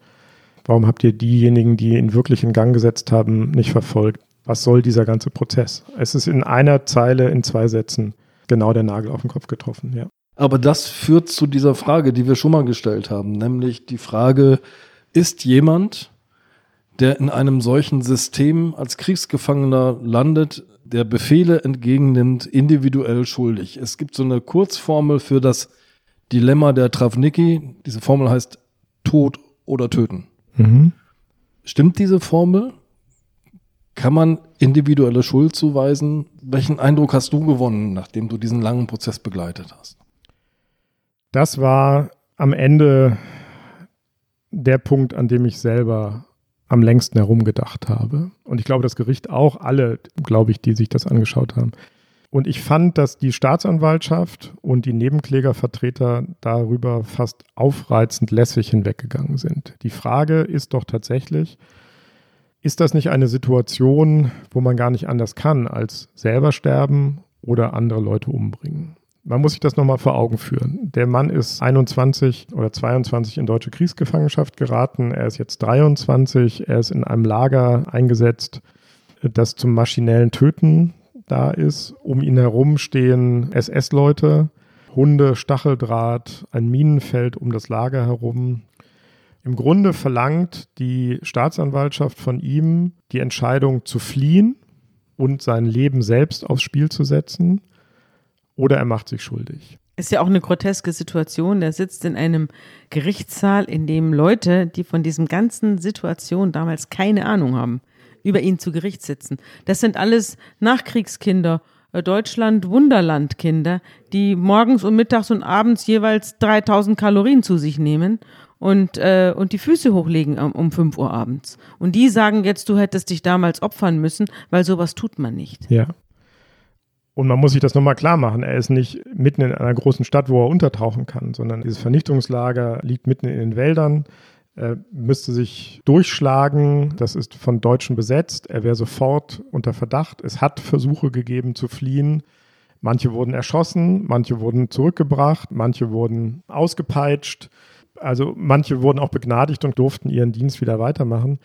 Warum habt ihr diejenigen, die ihn wirklich in Gang gesetzt haben, nicht verfolgt? Was soll dieser ganze Prozess? Es ist in einer Zeile, in zwei Sätzen genau der Nagel auf den Kopf getroffen, ja. Aber das führt zu dieser Frage, die wir schon mal gestellt haben, nämlich die Frage, ist jemand, der in einem solchen System als Kriegsgefangener landet, der Befehle entgegennimmt, individuell schuldig. Es gibt so eine Kurzformel für das Dilemma der Travnicki. Diese Formel heißt Tod oder Töten. Mhm. Stimmt diese Formel? Kann man individuelle Schuld zuweisen? Welchen Eindruck hast du gewonnen, nachdem du diesen langen Prozess begleitet hast? Das war am Ende der Punkt, an dem ich selber am längsten herumgedacht habe. Und ich glaube, das Gericht auch, alle, glaube ich, die sich das angeschaut haben. Und ich fand, dass die Staatsanwaltschaft und die Nebenklägervertreter darüber fast aufreizend lässig hinweggegangen sind. Die Frage ist doch tatsächlich, ist das nicht eine Situation, wo man gar nicht anders kann, als selber sterben oder andere Leute umbringen. Man muss sich das nochmal vor Augen führen. Der Mann ist 21 oder 22 in deutsche Kriegsgefangenschaft geraten. Er ist jetzt 23. Er ist in einem Lager eingesetzt, das zum maschinellen Töten da ist. Um ihn herum stehen SS-Leute, Hunde, Stacheldraht, ein Minenfeld um das Lager herum. Im Grunde verlangt die Staatsanwaltschaft von ihm die Entscheidung zu fliehen und sein Leben selbst aufs Spiel zu setzen oder er macht sich schuldig. Ist ja auch eine groteske Situation. Der sitzt in einem Gerichtssaal, in dem Leute, die von diesem ganzen Situation damals keine Ahnung haben, über ihn zu Gericht sitzen. Das sind alles Nachkriegskinder, äh, Deutschland Wunderlandkinder, die morgens und mittags und abends jeweils 3000 Kalorien zu sich nehmen und, äh, und die Füße hochlegen um, um 5 Uhr abends. Und die sagen jetzt, du hättest dich damals opfern müssen, weil sowas tut man nicht. Ja. Und man muss sich das nochmal klar machen. Er ist nicht mitten in einer großen Stadt, wo er untertauchen kann, sondern dieses Vernichtungslager liegt mitten in den Wäldern. Er müsste sich durchschlagen. Das ist von Deutschen besetzt. Er wäre sofort unter Verdacht. Es hat Versuche gegeben zu fliehen. Manche wurden erschossen, manche wurden zurückgebracht, manche wurden ausgepeitscht. Also manche wurden auch begnadigt und durften ihren Dienst wieder weitermachen.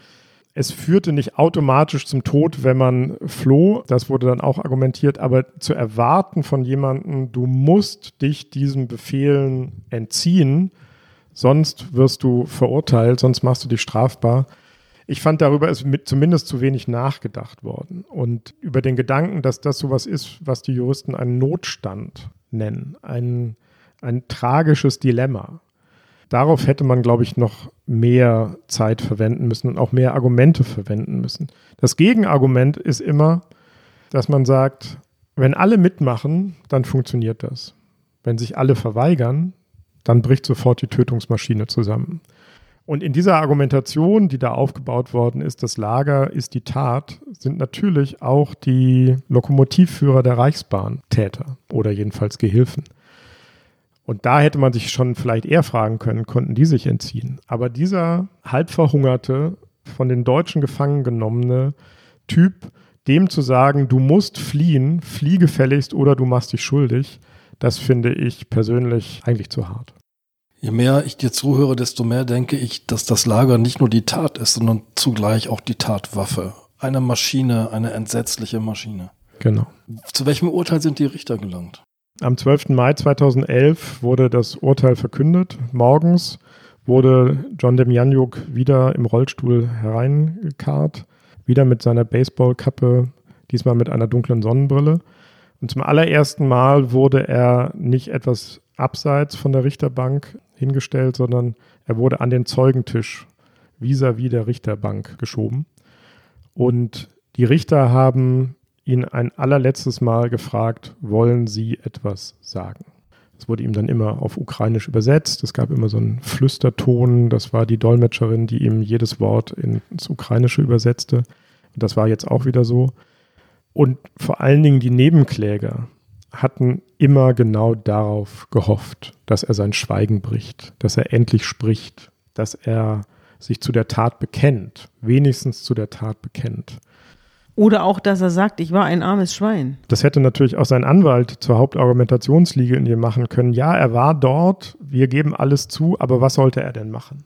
Es führte nicht automatisch zum Tod, wenn man floh. Das wurde dann auch argumentiert. Aber zu erwarten von jemandem, du musst dich diesen Befehlen entziehen, sonst wirst du verurteilt, sonst machst du dich strafbar. Ich fand, darüber ist zumindest zu wenig nachgedacht worden. Und über den Gedanken, dass das sowas ist, was die Juristen einen Notstand nennen, ein, ein tragisches Dilemma. Darauf hätte man, glaube ich, noch mehr Zeit verwenden müssen und auch mehr Argumente verwenden müssen. Das Gegenargument ist immer, dass man sagt, wenn alle mitmachen, dann funktioniert das. Wenn sich alle verweigern, dann bricht sofort die Tötungsmaschine zusammen. Und in dieser Argumentation, die da aufgebaut worden ist, das Lager ist die Tat, sind natürlich auch die Lokomotivführer der Reichsbahn Täter oder jedenfalls Gehilfen. Und da hätte man sich schon vielleicht eher fragen können, konnten die sich entziehen. Aber dieser halbverhungerte, von den Deutschen gefangen genommene Typ, dem zu sagen, du musst fliehen, flieh gefälligst oder du machst dich schuldig, das finde ich persönlich eigentlich zu hart. Je mehr ich dir zuhöre, desto mehr denke ich, dass das Lager nicht nur die Tat ist, sondern zugleich auch die Tatwaffe. Eine Maschine, eine entsetzliche Maschine. Genau. Zu welchem Urteil sind die Richter gelangt? Am 12. Mai 2011 wurde das Urteil verkündet. Morgens wurde John Demjanjuk wieder im Rollstuhl hereingekarrt, wieder mit seiner Baseballkappe, diesmal mit einer dunklen Sonnenbrille. Und zum allerersten Mal wurde er nicht etwas abseits von der Richterbank hingestellt, sondern er wurde an den Zeugentisch vis-à-vis -vis der Richterbank geschoben. Und die Richter haben ihn ein allerletztes Mal gefragt, wollen Sie etwas sagen? Das wurde ihm dann immer auf Ukrainisch übersetzt. Es gab immer so einen Flüsterton. Das war die Dolmetscherin, die ihm jedes Wort ins Ukrainische übersetzte. Das war jetzt auch wieder so. Und vor allen Dingen die Nebenkläger hatten immer genau darauf gehofft, dass er sein Schweigen bricht, dass er endlich spricht, dass er sich zu der Tat bekennt, wenigstens zu der Tat bekennt. Oder auch, dass er sagt, ich war ein armes Schwein. Das hätte natürlich auch sein Anwalt zur Hauptargumentationsliege in dir machen können. Ja, er war dort, wir geben alles zu, aber was sollte er denn machen?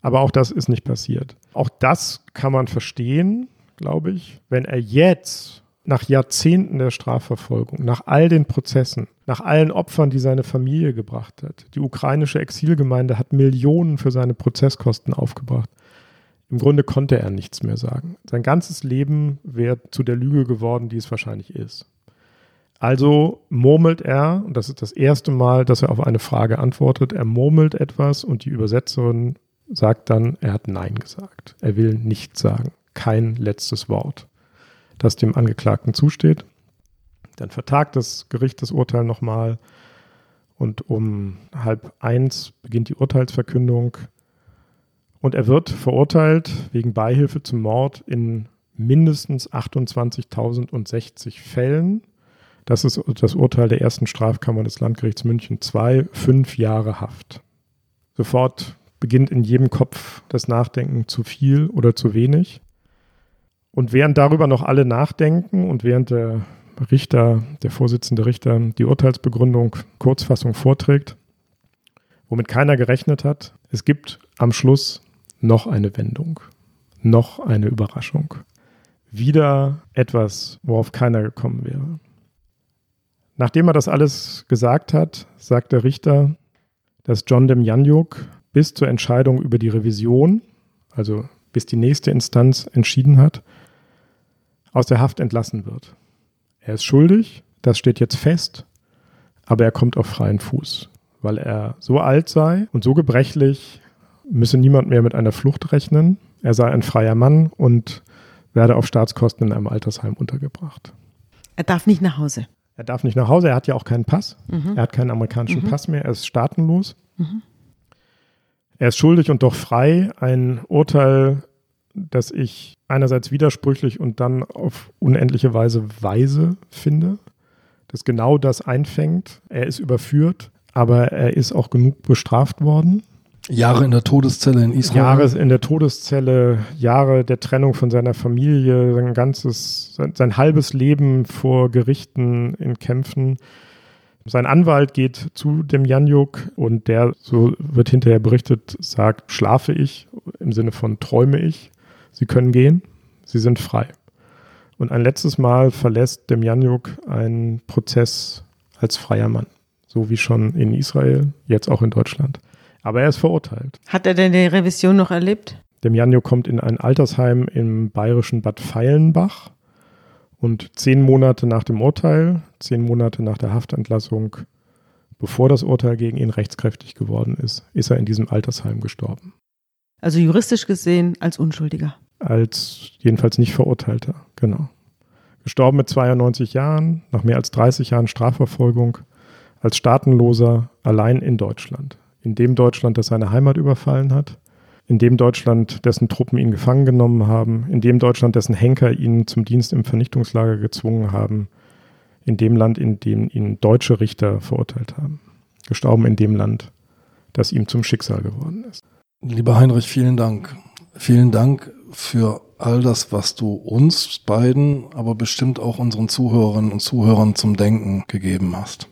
Aber auch das ist nicht passiert. Auch das kann man verstehen, glaube ich, wenn er jetzt nach Jahrzehnten der Strafverfolgung, nach all den Prozessen, nach allen Opfern, die seine Familie gebracht hat. Die ukrainische Exilgemeinde hat Millionen für seine Prozesskosten aufgebracht. Im Grunde konnte er nichts mehr sagen. Sein ganzes Leben wäre zu der Lüge geworden, die es wahrscheinlich ist. Also murmelt er, und das ist das erste Mal, dass er auf eine Frage antwortet, er murmelt etwas und die Übersetzerin sagt dann, er hat Nein gesagt. Er will nichts sagen. Kein letztes Wort, das dem Angeklagten zusteht. Dann vertagt das Gericht das Urteil nochmal und um halb eins beginnt die Urteilsverkündung. Und er wird verurteilt wegen Beihilfe zum Mord in mindestens 28.060 Fällen. Das ist das Urteil der ersten Strafkammer des Landgerichts München II, fünf Jahre Haft. Sofort beginnt in jedem Kopf das Nachdenken zu viel oder zu wenig. Und während darüber noch alle nachdenken und während der Richter, der Vorsitzende Richter, die Urteilsbegründung, Kurzfassung vorträgt, womit keiner gerechnet hat. Es gibt am Schluss noch eine Wendung, noch eine Überraschung. Wieder etwas, worauf keiner gekommen wäre. Nachdem er das alles gesagt hat, sagt der Richter, dass John Demjanjuk bis zur Entscheidung über die Revision, also bis die nächste Instanz entschieden hat, aus der Haft entlassen wird. Er ist schuldig, das steht jetzt fest, aber er kommt auf freien Fuß, weil er so alt sei und so gebrechlich, müsse niemand mehr mit einer Flucht rechnen. Er sei ein freier Mann und werde auf Staatskosten in einem Altersheim untergebracht. Er darf nicht nach Hause. Er darf nicht nach Hause, er hat ja auch keinen Pass. Mhm. Er hat keinen amerikanischen mhm. Pass mehr, er ist staatenlos. Mhm. Er ist schuldig und doch frei. Ein Urteil, das ich einerseits widersprüchlich und dann auf unendliche Weise weise finde, das genau das einfängt. Er ist überführt, aber er ist auch genug bestraft worden. Jahre in der Todeszelle in Israel. Jahre in der Todeszelle, Jahre der Trennung von seiner Familie, sein ganzes, sein, sein halbes Leben vor Gerichten in Kämpfen. Sein Anwalt geht zu dem Janjuk und der, so wird hinterher berichtet, sagt, schlafe ich, im Sinne von träume ich. Sie können gehen, sie sind frei. Und ein letztes Mal verlässt dem Janjuk einen Prozess als freier Mann. So wie schon in Israel, jetzt auch in Deutschland. Aber er ist verurteilt. Hat er denn die Revision noch erlebt? Demjanjo kommt in ein Altersheim im bayerischen Bad Feilenbach und zehn Monate nach dem Urteil, zehn Monate nach der Haftentlassung, bevor das Urteil gegen ihn rechtskräftig geworden ist, ist er in diesem Altersheim gestorben. Also juristisch gesehen als Unschuldiger. Als jedenfalls nicht Verurteilter, genau. Gestorben mit 92 Jahren, nach mehr als 30 Jahren Strafverfolgung, als Staatenloser, allein in Deutschland in dem Deutschland, das seine Heimat überfallen hat, in dem Deutschland, dessen Truppen ihn gefangen genommen haben, in dem Deutschland, dessen Henker ihn zum Dienst im Vernichtungslager gezwungen haben, in dem Land, in dem ihn deutsche Richter verurteilt haben. Gestorben in dem Land, das ihm zum Schicksal geworden ist. Lieber Heinrich, vielen Dank. Vielen Dank für all das, was du uns beiden, aber bestimmt auch unseren Zuhörerinnen und Zuhörern zum Denken gegeben hast.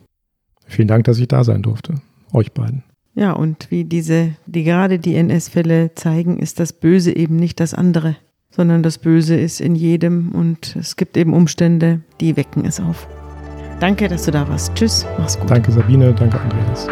Vielen Dank, dass ich da sein durfte. Euch beiden. Ja, und wie diese, die gerade die NS-Fälle zeigen, ist das Böse eben nicht das andere, sondern das Böse ist in jedem und es gibt eben Umstände, die wecken es auf. Danke, dass du da warst. Tschüss, mach's gut. Danke Sabine, danke Andreas.